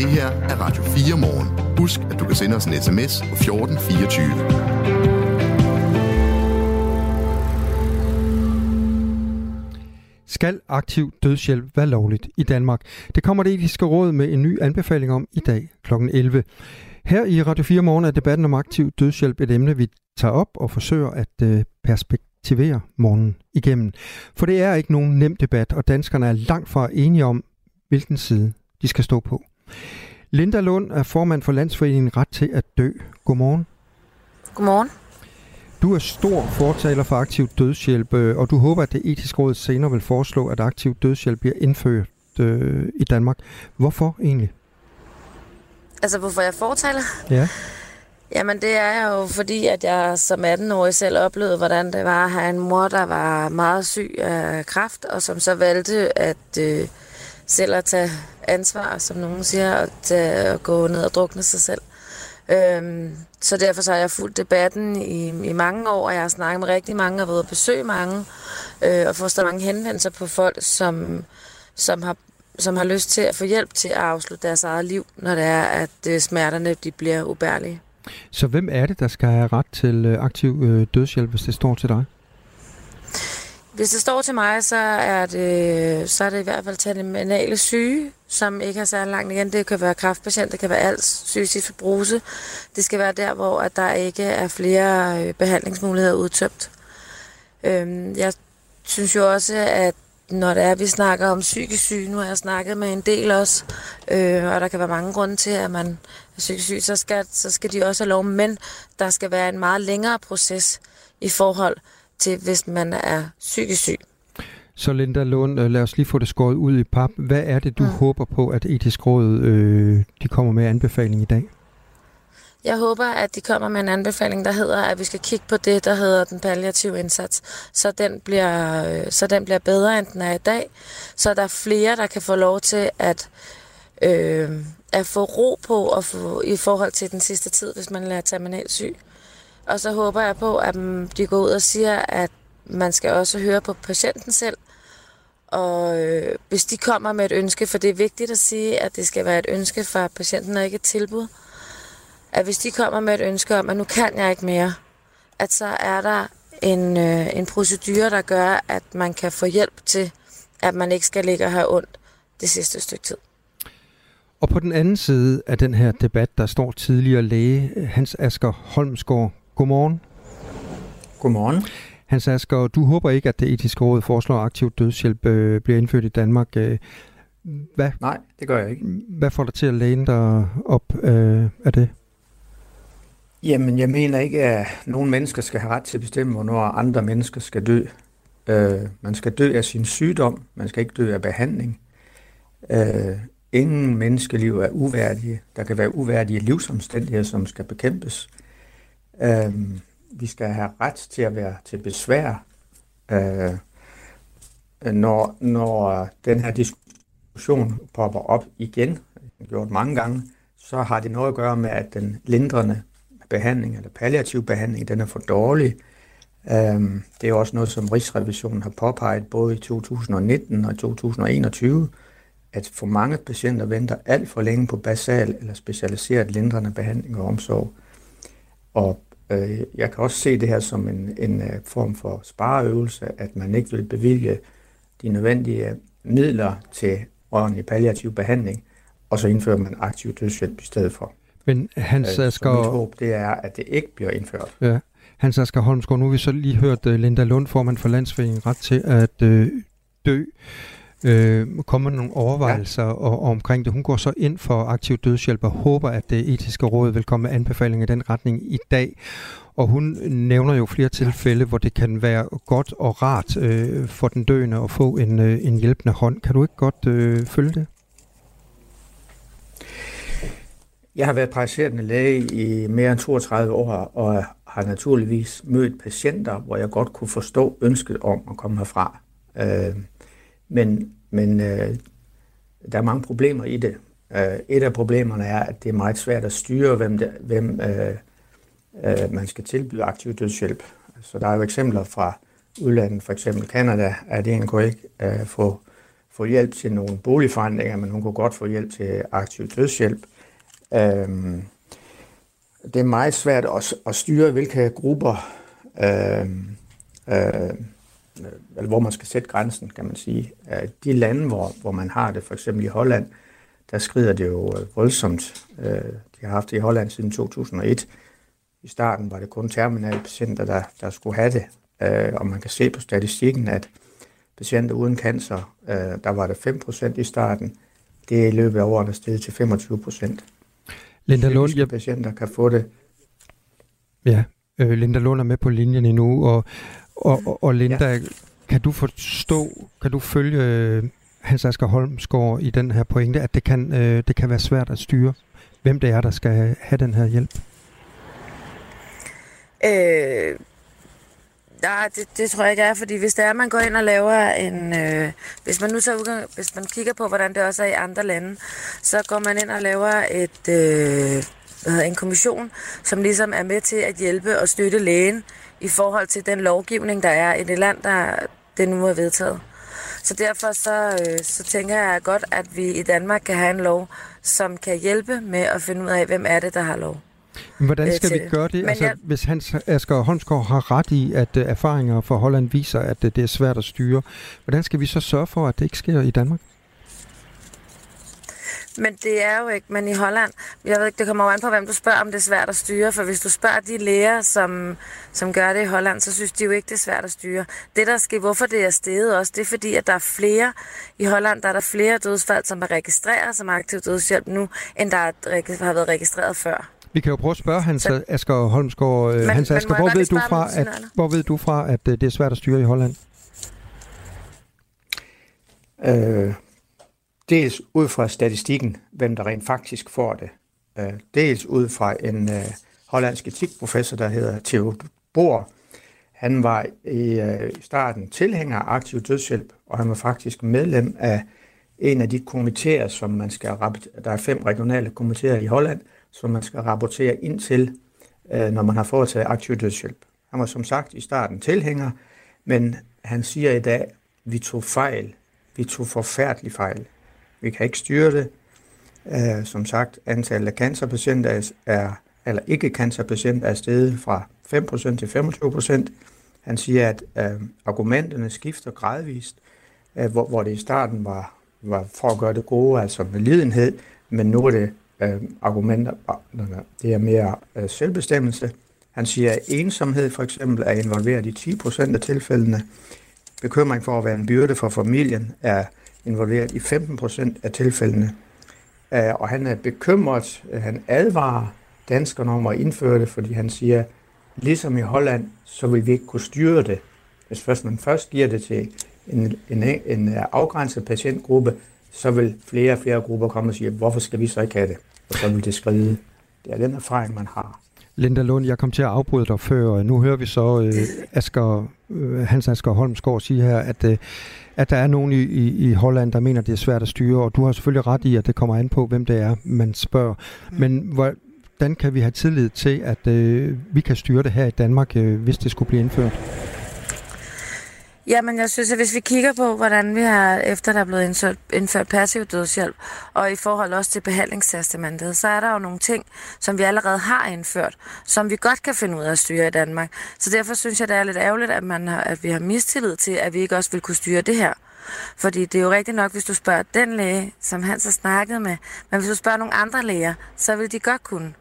Det her er Radio 4 morgen. Husk, at du kan sende os en sms på 1424. Skal aktiv dødshjælp være lovligt i Danmark? Det kommer det etiske råd med en ny anbefaling om i dag kl. 11. Her i Radio 4 Morgen er debatten om aktiv dødshjælp et emne, vi tager op og forsøger at øh, perspektivere morgenen igennem. For det er ikke nogen nem debat, og danskerne er langt fra enige om, hvilken side de skal stå på. Linda Lund er formand for Landsforeningen Ret til at dø. Godmorgen. Godmorgen. Du er stor fortaler for aktiv dødshjælp, øh, og du håber, at det etiske råd senere vil foreslå, at aktiv dødshjælp bliver indført øh, i Danmark. Hvorfor egentlig? Altså, hvorfor jeg fortaler? Ja. Jamen, det er jo fordi, at jeg som 18-årig selv oplevede, hvordan det var at have en mor, der var meget syg af kræft, og som så valgte at øh, selv at tage ansvar, som nogen siger, at, øh, at gå ned og drukne sig selv. Øhm, så derfor så har jeg fulgt debatten i, i mange år, og jeg har snakket med rigtig mange og været at besøge mange, øh, og fået mange henvendelser på folk, som, som, har, som har lyst til at få hjælp til at afslutte deres eget liv, når det er, at øh, smerterne de bliver ubærlige. Så hvem er det, der skal have ret til øh, aktiv øh, dødshjælp, hvis det står til dig? Hvis det står til mig, så er det, så er det i hvert fald terminale syge, som ikke har særlig langt igen. Det kan være kraftpatient, det kan være alt cystisk fibrose. Det skal være der, hvor at der ikke er flere øh, behandlingsmuligheder udtømt. Øhm, jeg synes jo også, at når det er, at vi snakker om psykisk syge, nu har jeg snakket med en del også, øh, og der kan være mange grunde til, at man er psykisk syg, så skal, så skal de også have lov, men der skal være en meget længere proces i forhold til, hvis man er psykisk syg. Så Linda Lund, øh, lad os lige få det skåret ud i pap. Hvad er det, du mm. håber på, at etisk råd øh, de kommer med anbefaling i dag? Jeg håber, at de kommer med en anbefaling, der hedder, at vi skal kigge på det, der hedder den palliative indsats, så den bliver, øh, så den bliver bedre, end den er i dag. Så der er flere, der kan få lov til at, øh, at få ro på og få, i forhold til den sidste tid, hvis man er terminalt syg. Og så håber jeg på, at de går ud og siger, at man skal også høre på patienten selv. Og øh, hvis de kommer med et ønske, for det er vigtigt at sige, at det skal være et ønske fra patienten og ikke et tilbud, at hvis de kommer med et ønske om, at nu kan jeg ikke mere, at så er der en, øh, en procedure, der gør, at man kan få hjælp til, at man ikke skal ligge og have ondt det sidste stykke tid. Og på den anden side af den her debat, der står tidligere læge Hans Asker Holmsgaard. Godmorgen. Godmorgen. Hans Asker, du håber ikke, at det etiske råd foreslår aktiv dødshjælp øh, bliver indført i Danmark. Øh, hvad, Nej, det gør jeg ikke. Hvad får dig til at læne dig op øh, af det? Jamen, jeg mener ikke, at nogen mennesker skal have ret til at bestemme, hvornår andre mennesker skal dø. Øh, man skal dø af sin sygdom, man skal ikke dø af behandling. Øh, ingen menneskeliv er uværdige. Der kan være uværdige livsomstændigheder, som skal bekæmpes. Øh, Øhm, vi skal have ret til at være til besvær. Øh, når, når den her diskussion popper op igen, gjort mange gange, så har det noget at gøre med, at den lindrende behandling eller palliativ behandling, den er for dårlig. Øhm, det er også noget, som Rigsrevisionen har påpeget både i 2019 og 2021, at for mange patienter venter alt for længe på basal eller specialiseret lindrende behandling og omsorg. Og jeg kan også se det her som en, en øh, form for spareøvelse, at man ikke vil bevilge de nødvendige midler til ordentlig palliativ behandling, og så indfører man aktiv dødshjælp i stedet for. Men Hans øh, Asger... mit håb, det er, at det ikke bliver indført. Ja. Hans Asger Holmsgaard, nu har vi så lige hørt Linda Lund, formand for Landsforeningen, ret til at uh, dø. Uh, kommer nogle overvejelser ja. og, og omkring det. Hun går så ind for aktiv dødshjælp og håber, at det etiske råd vil komme med anbefalinger i den retning i dag. Og hun nævner jo flere tilfælde, hvor det kan være godt og rart uh, for den døende at få en, uh, en hjælpende hånd. Kan du ikke godt uh, følge det? Jeg har været praktiserende læge i mere end 32 år, og har naturligvis mødt patienter, hvor jeg godt kunne forstå ønsket om at komme herfra. Øh, men men øh, der er mange problemer i det. Øh, et af problemerne er, at det er meget svært at styre, hvem, det, hvem øh, øh, man skal tilbyde aktiv dødshjælp. Så der er jo eksempler fra udlandet, for eksempel Kanada, at en kunne ikke øh, få, få hjælp til nogle boligforandringer, men hun kunne godt få hjælp til aktiv dødshjælp. Øh, det er meget svært at, at styre, hvilke grupper, øh, øh, eller hvor man skal sætte grænsen, kan man sige. Øh, de lande, hvor, hvor man har det, for eksempel i Holland, der skrider det jo øh, voldsomt. Øh, de har haft det i Holland siden 2001. I starten var det kun terminale patienter, der, der skulle have det. Øh, og man kan se på statistikken, at patienter uden cancer, øh, der var det 5% i starten. Det er i løbet af årene steget til 25%. Linda Lund, ja. patienter kan få det. Ja, øh, Linda Lund er med på linjen endnu, og, og, og, og Linda, ja. kan du forstå, kan du følge øh, Hans Asger Holmsgaard i den her pointe, at det kan, øh, det kan være svært at styre, hvem det er, der skal have den her hjælp? Øh, nej, det, det tror jeg ikke er, fordi hvis det er, man går ind og laver en... Øh, hvis man nu tager udgang, hvis man kigger på, hvordan det også er i andre lande, så går man ind og laver et, øh, hvad hedder, en kommission, som ligesom er med til at hjælpe og støtte lægen i forhold til den lovgivning, der er i det land, der det nu er vedtaget. Så derfor så, øh, så tænker jeg godt, at vi i Danmark kan have en lov, som kan hjælpe med at finde ud af, hvem er det, der har lov. Men hvordan øh, skal til vi gøre det? Men Altså, jeg- Hvis Hans Asger Holmsgaard har ret i, at øh, erfaringer fra Holland viser, at øh, det er svært at styre, hvordan skal vi så sørge for, at det ikke sker i Danmark? Men det er jo ikke, men i Holland, jeg ved ikke, det kommer jo an på, hvem du spørger, om det er svært at styre, for hvis du spørger de læger, som, som gør det i Holland, så synes de jo ikke, det er svært at styre. Det der sker, hvorfor det er steget også, det er fordi, at der er flere, i Holland der er der flere dødsfald, som er registreret som aktiv dødshjælp nu, end der er, har været registreret før. Vi kan jo prøve at spørge Hans så, Asger Holmsgaard. Men, Men- Hans Asger, hvor godt ved, du fra, at, hvor ved du fra, at øh, det er svært at styre i Holland? Øh, dels ud fra statistikken, hvem der rent faktisk får det. Øh, dels ud fra en øh, hollandsk etikprofessor, der hedder Theo Boer. Han var i øh, starten tilhænger af aktiv dødshjælp, og han var faktisk medlem af en af de komiteer, som man skal rapportere. Der er fem regionale komiteer i Holland, som man skal rapportere ind til, øh, når man har foretaget aktiv dødshjælp. Han var som sagt i starten tilhænger, men han siger i dag, vi tog fejl. Vi tog forfærdelig fejl. Vi kan ikke styre det. Øh, som sagt, antallet af cancerpatienter er, eller ikke cancerpatienter er steget fra 5% til 25%. Han siger, at øh, argumenterne skifter gradvist, uh, hvor, hvor det i starten var, var for at gøre det gode, altså med lidenhed, men nu er det uh, argumenter, ah, det er mere uh, selvbestemmelse. Han siger, at ensomhed for eksempel er involveret i 10% af tilfældene. Bekymring for at være en byrde for familien er involveret i 15% af tilfældene. Øh, og han er bekymret, øh, han advarer danskerne om at indføre det, fordi han siger, ligesom i Holland, så vil vi ikke kunne styre det. Hvis først man først giver det til en, en, en øh, afgrænset patientgruppe, så vil flere og flere grupper komme og sige, hvorfor skal vi så ikke have det? Og så vil det skride. Det er den erfaring, man har. Linda Lund, jeg kom til at afbryde dig før, og nu hører vi så øh, Asger, øh, Hans Asger Holmsgaard sige her, at, øh, at der er nogen i, i, i Holland, der mener, det er svært at styre, og du har selvfølgelig ret i, at det kommer an på, hvem det er, man spørger. Men hvordan kan vi have tillid til, at øh, vi kan styre det her i Danmark, øh, hvis det skulle blive indført? Jamen, jeg synes, at hvis vi kigger på, hvordan vi har, efter der er blevet indført, indført passiv dødshjælp, og i forhold også til behandlingstestamentet, så er der jo nogle ting, som vi allerede har indført, som vi godt kan finde ud af at styre i Danmark. Så derfor synes jeg, det er lidt ærgerligt, at, man har, at vi har mistillid til, at vi ikke også vil kunne styre det her. Fordi det er jo rigtigt nok, hvis du spørger den læge, som han så snakkede med, men hvis du spørger nogle andre læger, så vil de godt kunne.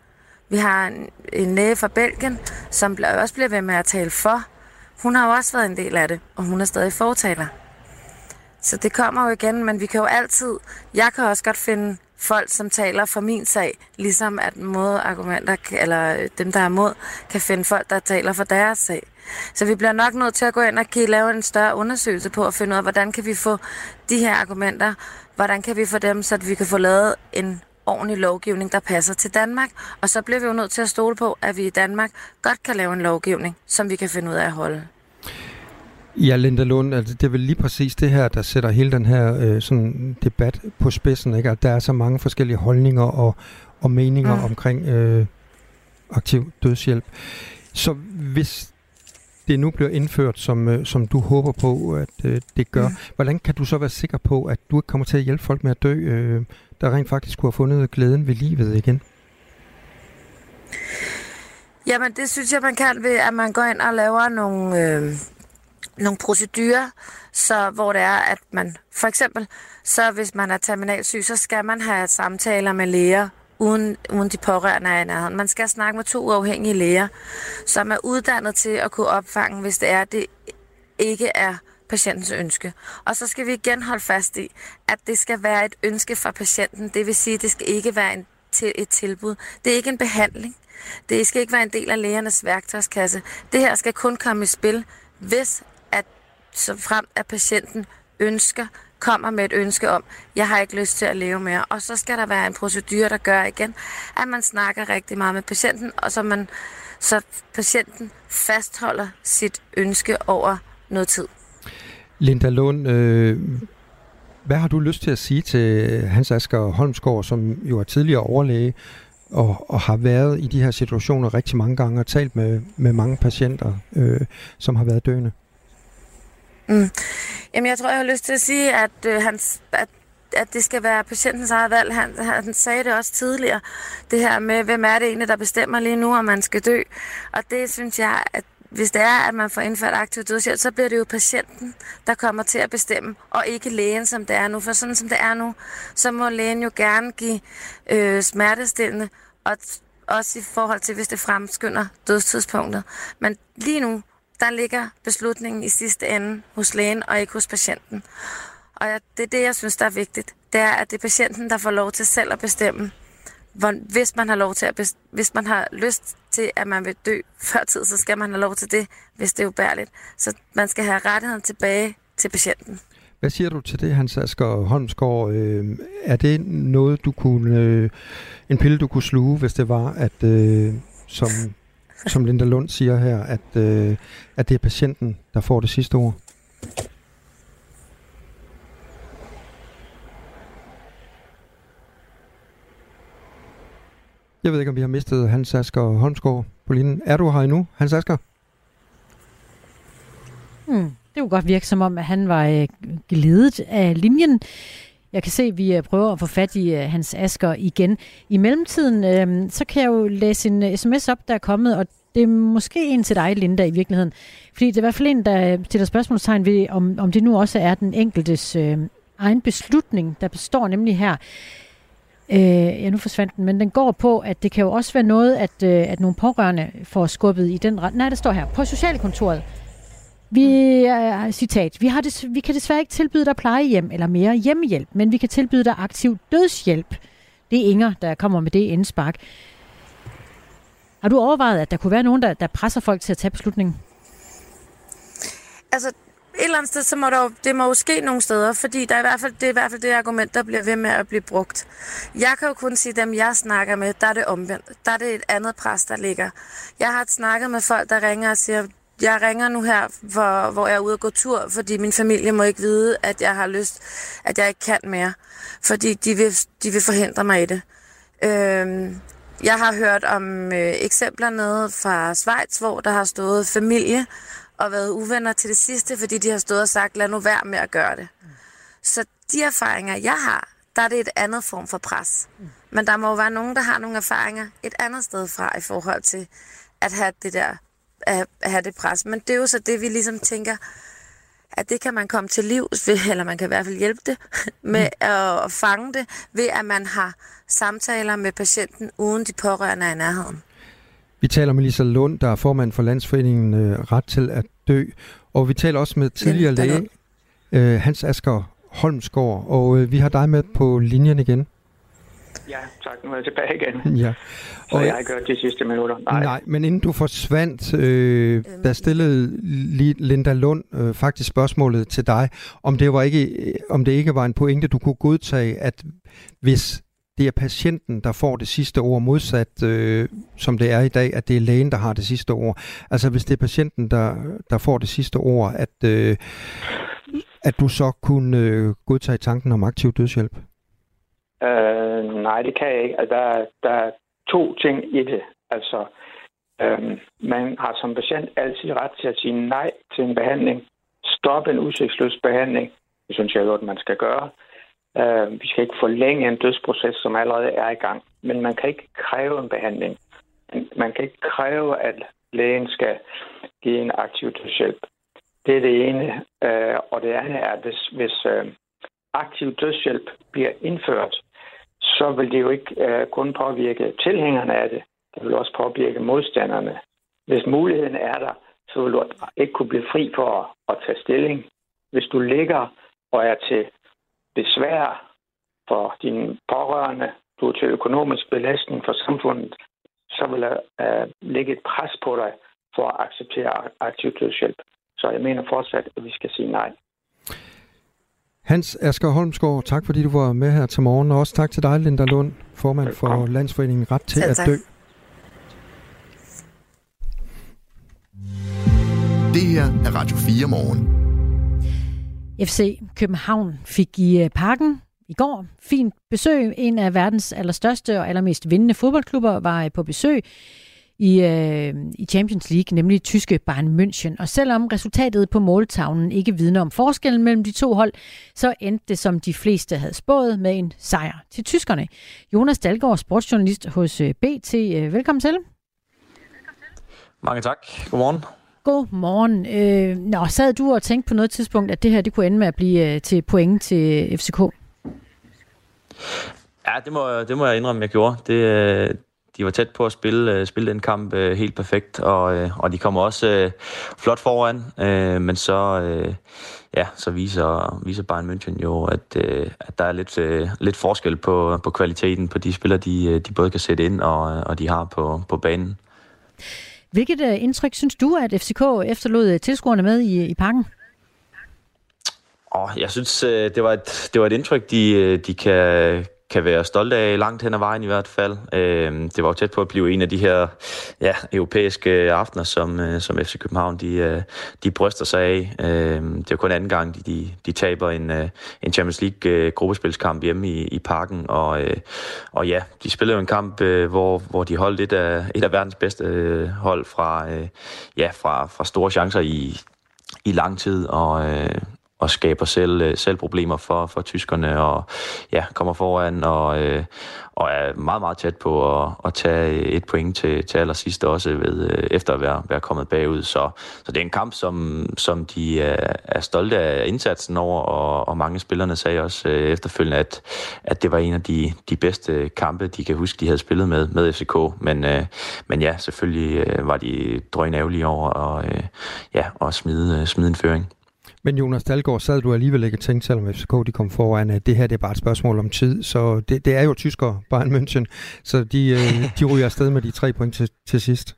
Vi har en, en læge fra Belgien, som også bliver ved med at tale for. Hun har jo også været en del af det, og hun er stadig fortaler. Så det kommer jo igen, men vi kan jo altid... Jeg kan også godt finde folk, som taler for min sag, ligesom at modargumenter, eller øh, dem, der er mod, kan finde folk, der taler for deres sag. Så vi bliver nok nødt til at gå ind og lave en større undersøgelse på at finde ud af, hvordan kan vi få de her argumenter, hvordan kan vi få dem, så at vi kan få lavet en ordentlig lovgivning, der passer til Danmark. Og så bliver vi jo nødt til at stole på, at vi i Danmark godt kan lave en lovgivning, som vi kan finde ud af at holde. Ja, Linda Lund, altså det er vel lige præcis det her, der sætter hele den her øh, sådan debat på spidsen, ikke? At der er så mange forskellige holdninger og, og meninger mm. omkring øh, aktiv dødshjælp. Så hvis det nu bliver indført, som, øh, som du håber på, at øh, det gør, mm. hvordan kan du så være sikker på, at du ikke kommer til at hjælpe folk med at dø, øh, der rent faktisk kunne have fundet glæden ved livet igen? Jamen, det synes jeg, man kan ved, at man går ind og laver nogle, øh, nogle procedurer, så, hvor det er, at man for eksempel, så hvis man er terminalsyg, så skal man have samtaler med læger, uden, uden de pårørende er i nærheden. Man skal snakke med to uafhængige læger, som er uddannet til at kunne opfange, hvis det er, det ikke er patientens ønske. Og så skal vi igen holde fast i, at det skal være et ønske fra patienten. Det vil sige, at det skal ikke være en, til et tilbud. Det er ikke en behandling. Det skal ikke være en del af lægernes værktøjskasse. Det her skal kun komme i spil, hvis at så frem at patienten ønsker kommer med et ønske om, jeg har ikke lyst til at leve mere. Og så skal der være en procedure, der gør igen, at man snakker rigtig meget med patienten, og så, man, så patienten fastholder sit ønske over noget tid. Linda Lund, øh, hvad har du lyst til at sige til Hans Asger Holmsgaard, som jo er tidligere overlæge, og, og har været i de her situationer rigtig mange gange og talt med, med mange patienter, øh, som har været døende? Mm. Jamen, jeg tror, jeg har lyst til at sige, at, øh, hans, at at det skal være patientens eget valg. Han, han sagde det også tidligere, det her med, hvem er det egentlig, der bestemmer lige nu, om man skal dø. Og det synes jeg, at hvis det er, at man får indført aktiv dødshjælp, så bliver det jo patienten, der kommer til at bestemme, og ikke lægen, som det er nu. For sådan som det er nu, så må lægen jo gerne give øh, smertestillende, og også i forhold til, hvis det fremskynder dødstidspunktet. Men lige nu, der ligger beslutningen i sidste ende hos lægen og ikke hos patienten. Og det er det, jeg synes, der er vigtigt. Det er, at det er patienten, der får lov til selv at bestemme, hvor, hvis man har lov til at hvis man har lyst til, at man vil dø før tid, så skal man have lov til det, hvis det er ubærligt. Så man skal have rettigheden tilbage til patienten. Hvad siger du til det, Hans Asger Holmsgaard? Øh, er det noget, du kunne, øh, en pille, du kunne sluge, hvis det var, at øh, som, som Linda Lund siger her, at, øh, at det er patienten, der får det sidste ord? Jeg ved ikke, om vi har mistet Hans Asger Holmsgaard på linjen. Er du her endnu, Hans Asger? Hmm. Det kunne godt virke som om, at han var øh, glædet af linjen. Jeg kan se, at vi øh, prøver at få fat i øh, Hans Asker igen. I mellemtiden, øh, så kan jeg jo læse en øh, sms op, der er kommet, og det er måske en til dig, Linda, i virkeligheden. Fordi det er i hvert fald en, der øh, stiller spørgsmålstegn ved, om, om det nu også er den enkeltes øh, egen beslutning, der består nemlig her. Øh, ja, nu forsvandt den, men den går på, at det kan jo også være noget, at, øh, at nogle pårørende får skubbet i den ret. Nej, det står her. På socialkontoret. Vi, øh, øh, citat, vi, har des, vi kan desværre ikke tilbyde dig plejehjem eller mere hjemmehjælp, men vi kan tilbyde dig aktiv dødshjælp. Det er Inger, der kommer med det indspark. Har du overvejet, at der kunne være nogen, der, der presser folk til at tage beslutningen? Altså, et eller andet sted, så må der, det må jo ske nogle steder, fordi der er i hvert fald, det er i hvert fald det argument, der bliver ved med at blive brugt. Jeg kan jo kun sige, dem jeg snakker med, der er det omvendt. Der er det et andet pres, der ligger. Jeg har snakket med folk, der ringer og siger, jeg ringer nu her, hvor, hvor jeg er ude at gå tur, fordi min familie må ikke vide, at jeg har lyst, at jeg ikke kan mere. Fordi de vil, de vil forhindre mig i det. Øhm, jeg har hørt om øh, eksempler nede fra Schweiz, hvor der har stået familie og været uvenner til det sidste, fordi de har stået og sagt, lad nu være med at gøre det. Så de erfaringer, jeg har, der er det et andet form for pres. Men der må jo være nogen, der har nogle erfaringer et andet sted fra i forhold til at have det der at have det pres. Men det er jo så det, vi ligesom tænker, at det kan man komme til liv, eller man kan i hvert fald hjælpe det (laughs) med mm. at fange det, ved at man har samtaler med patienten, uden de pårørende er i nærheden. Vi taler med Lisa Lund, der er formand for Landsforeningen øh, Ret til at dø, og vi taler også med tidligere læge øh, Hans Asker Holmsgaard, og øh, vi har dig med på linjen igen. Ja, tak. Nu er jeg tilbage igen. Ja. Så og jeg har gjort de sidste minutter. Nej, nej men inden du forsvandt, øh, øhm. der stillede Linda Lund øh, faktisk spørgsmålet til dig, om det, var ikke, om det ikke var en pointe, du kunne godtage, at hvis det er patienten, der får det sidste ord, modsat øh, som det er i dag, at det er lægen, der har det sidste ord. Altså hvis det er patienten, der, der får det sidste ord, at, øh, at du så kunne øh, godtage tanken om aktiv dødshjælp? Øh, nej, det kan jeg ikke. Altså, der, der er to ting i det. Altså, øh, man har som patient altid ret til at sige nej til en behandling, stoppe en udsigtsløs behandling. Det synes jeg at man skal gøre. Øh, vi skal ikke forlænge en dødsproces, som allerede er i gang. Men man kan ikke kræve en behandling. Man kan ikke kræve, at lægen skal give en aktiv dødshjælp. Det er det ene. Øh, og det andet er, at hvis, hvis øh, aktiv dødshjælp bliver indført, så vil det jo ikke øh, kun påvirke tilhængerne af det, det vil også påvirke modstanderne. Hvis muligheden er der, så vil du ikke kunne blive fri for at, at tage stilling. Hvis du ligger og er til besvær for dine pårørende, du er til økonomisk belastning for samfundet, så vil der øh, ligge et pres på dig for at acceptere aktiv dødshjælp. Så jeg mener fortsat, at vi skal sige nej. Hans Asger Holmsgaard, tak fordi du var med her til morgen, og også tak til dig, Linda Lund, formand for Landsforeningen Ret til at dø. Det her er Radio 4 morgen. FC København fik i øh, parken i går fint besøg. En af verdens allerstørste og allermest vindende fodboldklubber var øh, på besøg i, øh, i Champions League, nemlig tyske Bayern München. Og selvom resultatet på måltavlen ikke vidner om forskellen mellem de to hold, så endte det, som de fleste havde spået, med en sejr til tyskerne. Jonas Dalgaard, sportsjournalist hos øh, BT. Velkommen til. Mange tak. Godmorgen. Godmorgen. Øh, nå, sad du og tænkte på noget tidspunkt, at det her det kunne ende med at blive øh, til point til øh, FCK? Ja, det må, det må jeg indrømme, jeg gjorde. Det, øh, de var tæt på at spille, øh, spille den kamp øh, helt perfekt, og, øh, og de kommer også øh, flot foran, øh, men så, øh, ja, så viser, viser Bayern München jo, at, øh, at der er lidt, øh, lidt forskel på, på kvaliteten på de spillere, de, de både kan sætte ind og, og de har på, på banen. Hvilket øh, indtryk synes du, at FCK efterlod øh, tilskuerne med i, i parken? Oh, jeg synes, øh, det var et, det var et indtryk, de, de kan, kan være stolte af langt hen ad vejen i hvert fald. Øhm, det var jo tæt på at blive en af de her ja, europæiske aftener, som, øh, som FC København de, øh, de bryster sig af. Øhm, det er kun anden gang, de, de taber en, øh, en Champions League gruppespilskamp hjemme i, i parken. Og, og ja, de spillede jo en kamp, hvor, hvor de holdt et af, et af verdens bedste hold fra, ja, fra, fra store chancer i, i lang tid, og, og skaber selv, øh, selv problemer for, for tyskerne, og ja, kommer foran, og, øh, og er meget, meget tæt på at, at tage et point til, til allersidst også, ved, øh, efter at være, være kommet bagud. Så, så det er en kamp, som, som de er, er stolte af indsatsen over, og, og mange spillerne sagde også øh, efterfølgende, at, at det var en af de, de bedste kampe, de kan huske, de havde spillet med, med FCK. Men, øh, men ja, selvfølgelig øh, var de drøgnævlige over at, øh, ja, at smide, øh, smide en føring. Men Jonas Dalgaard, sad du alligevel ikke og tænkte, selvom FCK de kom foran, at det her det er bare et spørgsmål om tid. Så det, det er jo tyskere, Bayern München, så de, øh, de ryger afsted med de tre point til, til sidst.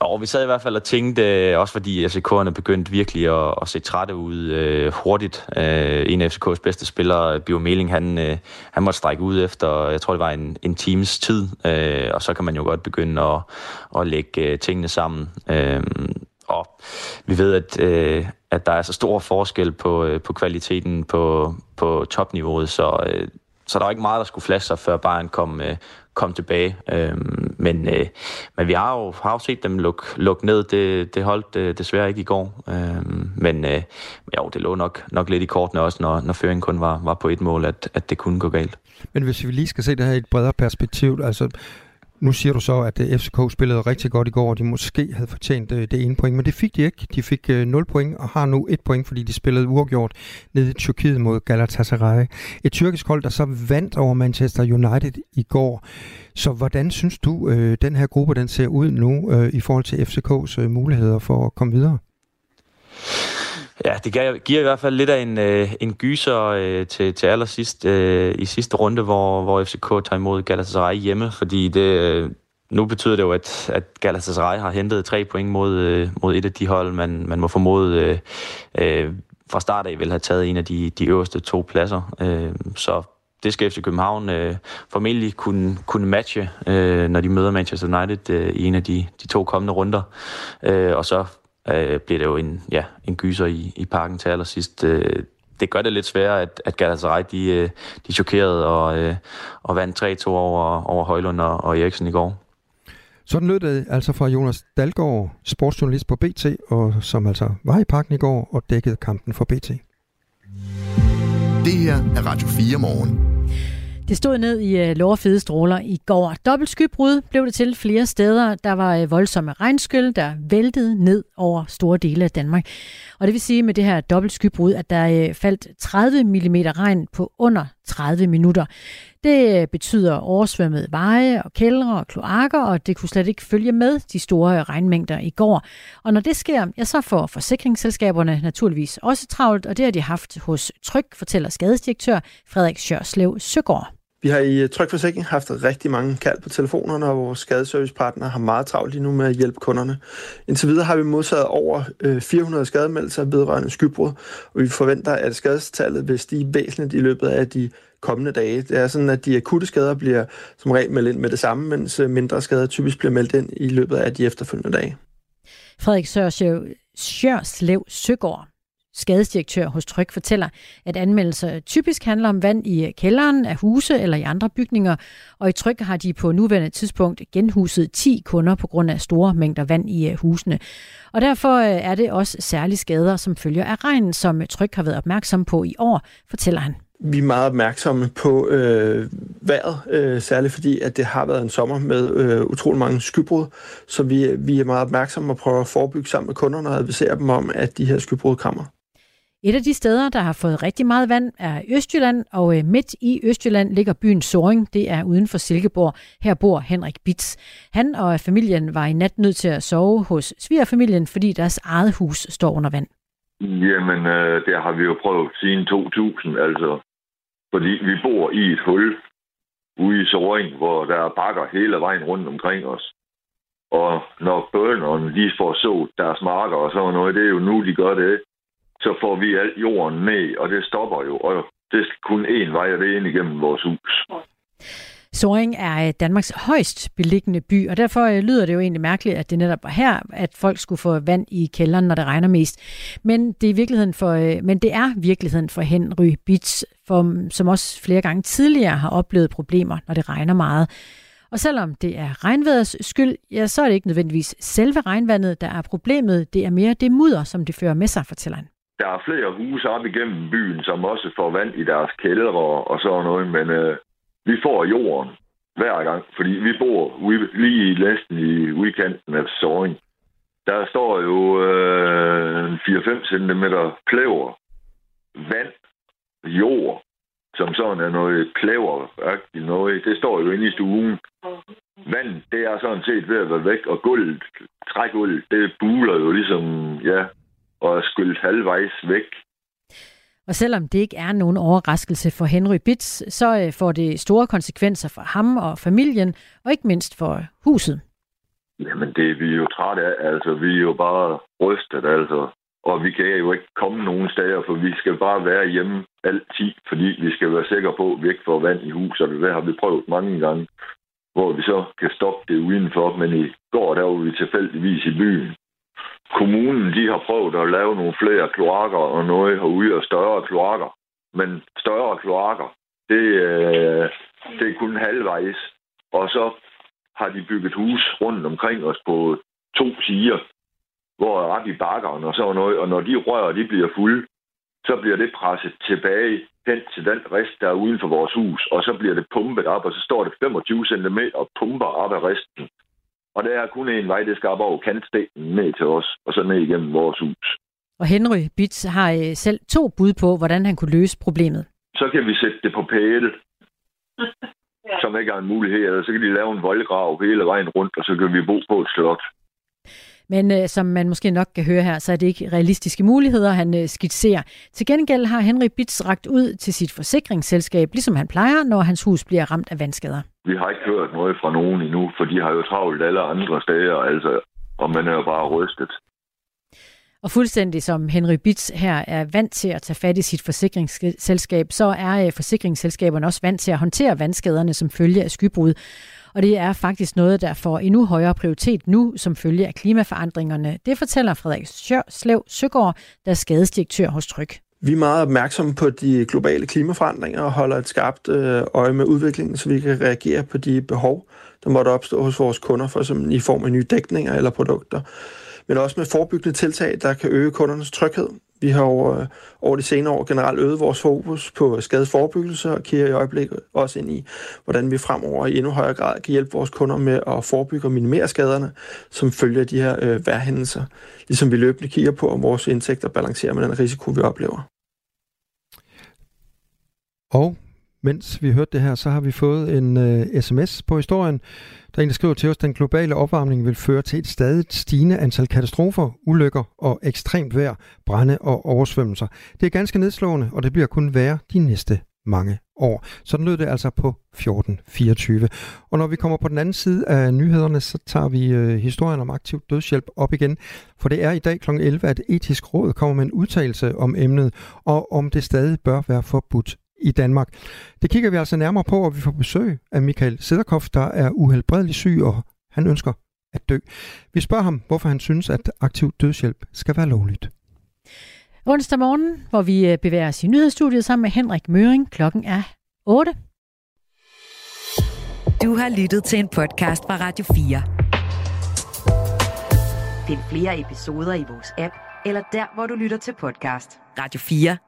Og vi sad i hvert fald og tænkte, øh, også fordi FCK'erne begyndte virkelig at, at se trætte ud øh, hurtigt. Øh, en af FCK's bedste spillere, Bio Meling, han, øh, han måtte strække ud efter, jeg tror det var en, en times tid, øh, og så kan man jo godt begynde at, at lægge øh, tingene sammen. Øh, og vi ved, at, øh, at der er så stor forskel på, øh, på kvaliteten på, på topniveauet, så, øh, så der var ikke meget, der skulle flaske sig, før Bayern kom, øh, kom tilbage. Øh, men, øh, men vi har jo, har jo set dem lukke luk ned. Det, det holdt øh, desværre ikke i går. Øhm, øh, men øh, jo, det lå nok, nok lidt i kortene også, når, når føringen kun var, var på et mål, at, at det kunne gå galt. Men hvis vi lige skal se det her i et bredere perspektiv, altså nu siger du så, at øh, FCK spillede rigtig godt i går, og de måske havde fortjent øh, det ene point, men det fik de ikke. De fik øh, 0 point og har nu et point, fordi de spillede uafgjort nede i Tyrkiet mod Galatasaray. Et tyrkisk hold, der så vandt over Manchester United i går. Så hvordan synes du, den her gruppe den ser ud nu i forhold til FCK's muligheder for at komme videre? Ja, det giver i hvert fald lidt af en, øh, en gyser øh, til, til allersidst øh, i sidste runde, hvor, hvor FCK tager imod Galatasaray hjemme, fordi det, øh, nu betyder det jo, at, at Galatasaray har hentet tre point mod, øh, mod et af de hold, man, man må formode øh, øh, fra start af vil have taget en af de, de øverste to pladser. Øh, så det skal FC København øh, formentlig kunne, kunne matche, øh, når de møder Manchester United øh, i en af de, de to kommende runder. Øh, og så øh, bliver det jo en, ja, en gyser i, i parken til allersidst. Øh, det gør det lidt sværere, at, at Galatasaray de, øh, de chokerede og, øh, og vandt 3-2 over, over Højlund og, og Eriksen i går. Sådan lød det altså fra Jonas Dalgaard, sportsjournalist på BT, og som altså var i parken i går og dækkede kampen for BT. Det her er Radio 4 morgen. Det stod ned i øh, uh, lårfede stråler i går. Dobbelt skybrud blev det til flere steder. Der var øh, voldsomme regnskyld, der væltede ned over store dele af Danmark. Og det vil sige med det her dobbelt skybrud, at der øh, faldt 30 mm regn på under 30 minutter. Det betyder oversvømmede veje og kældre og kloakker, og det kunne slet ikke følge med de store regnmængder i går. Og når det sker, ja, så får forsikringsselskaberne naturligvis også travlt, og det har de haft hos Tryk, fortæller skadesdirektør Frederik Sjørslev Søgaard. Vi har i øh, Trykforsikring haft rigtig mange kald på telefonerne, og vores skadeservicepartner har meget travlt lige nu med at hjælpe kunderne. Indtil videre har vi modtaget over øh, 400 skademeldelser vedrørende skybrud, og vi forventer, at skadestallet vil stige væsentligt i løbet af de kommende dage. Det er sådan, at de akutte skader bliver som regel meldt ind med det samme, mens øh, mindre skader typisk bliver meldt ind i løbet af de efterfølgende dage. Frederik Sørslev Søgaard, skadesdirektør hos Tryg, fortæller, at anmeldelser typisk handler om vand i kælderen af huse eller i andre bygninger, og i Tryg har de på nuværende tidspunkt genhuset 10 kunder på grund af store mængder vand i øh, husene. Og derfor øh, er det også særlige skader, som følger af regnen, som Tryg har været opmærksom på i år, fortæller han vi er meget opmærksomme på øh, vejret, øh, særligt fordi, at det har været en sommer med øh, utrolig mange skybrud, så vi, vi er meget opmærksomme og prøver at forebygge sammen med kunderne og advisere dem om, at de her skybrud kommer. Et af de steder, der har fået rigtig meget vand, er Østjylland, og øh, midt i Østjylland ligger byen Soring. Det er uden for Silkeborg. Her bor Henrik Bits. Han og familien var i nat nødt til at sove hos svigerfamilien, fordi deres eget hus står under vand. Jamen, øh, det har vi jo prøvet siden 2000, altså fordi vi bor i et hul ude i Soring, hvor der er bakker hele vejen rundt omkring os. Og når bønderne de får så deres marker og sådan noget, det er jo nu, de gør det, så får vi alt jorden ned, og det stopper jo. Og det er kun én vej, og det er ind igennem vores hus. Soring er øh, Danmarks højst beliggende by, og derfor øh, lyder det jo egentlig mærkeligt, at det netop var her, at folk skulle få vand i kælderen, når det regner mest. Men det er, virkeligheden for, øh, men det er virkeligheden for Henry Beach, for, mm, som også flere gange tidligere har oplevet problemer, når det regner meget. Og selvom det er regnvejrets skyld, ja, så er det ikke nødvendigvis selve regnvandet, der er problemet. Det er mere det mudder, som det fører med sig, fortæller han. Der er flere huse op igennem byen, som også får vand i deres kældre og sådan noget, men øh, vi får jorden hver gang, fordi vi bor ude, lige næsten i weekenden af Soring. Der står jo øh, 4-5 cm plæver, vand, jord, som sådan er noget plæver, noget. Det står jo inde i stuen. Vand, det er sådan set ved at være væk, og gulvet, trægulvet, det buler jo ligesom, ja, og er skyldt halvvejs væk. Og selvom det ikke er nogen overraskelse for Henry Bits, så øh, får det store konsekvenser for ham og familien, og ikke mindst for huset. Jamen, det er vi jo trætte af. Altså, vi er jo bare rystet, altså. Og vi kan jo ikke komme nogen steder, for vi skal bare være hjemme altid, fordi vi skal være sikre på, at vi ikke får vand i huset. Det har vi prøvet mange gange, hvor vi så kan stoppe det udenfor. Men i går, der var vi tilfældigvis i byen, kommunen de har prøvet at lave nogle flere kloakker og noget herude og større kloakker. Men større kloakker, det, øh, det er kun halvvejs. Og så har de bygget hus rundt omkring os på to sider, hvor er ret i bakkerne og sådan noget. Og når de rører, de bliver fulde, så bliver det presset tilbage hen til den rest, der er uden for vores hus, og så bliver det pumpet op, og så står det 25 cm og pumper op af resten. Og der er kun en vej, det skal op over kantstenen ned til os, og så ned igennem vores hus. Og Henry Bits har øh, selv to bud på, hvordan han kunne løse problemet. Så kan vi sætte det på pæle, (laughs) ja. som ikke er en mulighed. Eller så kan de lave en voldgrav hele vejen rundt, og så kan vi bo på et slot. Men øh, som man måske nok kan høre her, så er det ikke realistiske muligheder, han øh, skitserer. Til gengæld har Henry Bits ragt ud til sit forsikringsselskab, ligesom han plejer, når hans hus bliver ramt af vandskader. Vi har ikke hørt noget fra nogen endnu, for de har jo travlt alle andre steder, altså, og man er jo bare rystet. Og fuldstændig som Henry Bits her er vant til at tage fat i sit forsikringsselskab, så er øh, forsikringsselskaberne også vant til at håndtere vandskaderne som følge af skybrud. Og det er faktisk noget, der får endnu højere prioritet nu som følge af klimaforandringerne. Det fortæller Frederik Slev Søgaard, der er skadesdirektør hos Tryg. Vi er meget opmærksomme på de globale klimaforandringer og holder et skarpt øh, øje med udviklingen, så vi kan reagere på de behov, der måtte opstå hos vores kunder, for eksempel i form af nye dækninger eller produkter. Men også med forebyggende tiltag, der kan øge kundernes tryghed. Vi har over, over de senere år generelt øget vores fokus på skadeforebyggelse og kigger i øjeblikket også ind i, hvordan vi fremover i endnu højere grad kan hjælpe vores kunder med at forebygge og minimere skaderne, som følger de her øh, værhændelser. Ligesom vi løbende kigger på, om vores indtægter balancerer med den risiko, vi oplever. Og mens vi hørte det her, så har vi fået en øh, sms på historien. Der er en, der skriver til os, at den globale opvarmning vil føre til et stadig stigende antal katastrofer, ulykker og ekstremt vejr, brænde og oversvømmelser. Det er ganske nedslående, og det bliver kun værre de næste mange år. Sådan lød det altså på 1424. Og når vi kommer på den anden side af nyhederne, så tager vi øh, historien om aktiv dødshjælp op igen. For det er i dag kl. 11, at etisk råd kommer med en udtalelse om emnet, og om det stadig bør være forbudt i Danmark. Det kigger vi altså nærmere på, og vi får besøg af Michael Sederkoff, der er uhelbredelig syg, og han ønsker at dø. Vi spørger ham, hvorfor han synes, at aktiv dødshjælp skal være lovligt. Onsdag morgen, hvor vi øh, bevæger os i nyhedsstudiet sammen med Henrik Møring. Klokken er 8. Du har lyttet til en podcast fra Radio 4. Find flere episoder i vores app, eller der, hvor du lytter til podcast. Radio 4.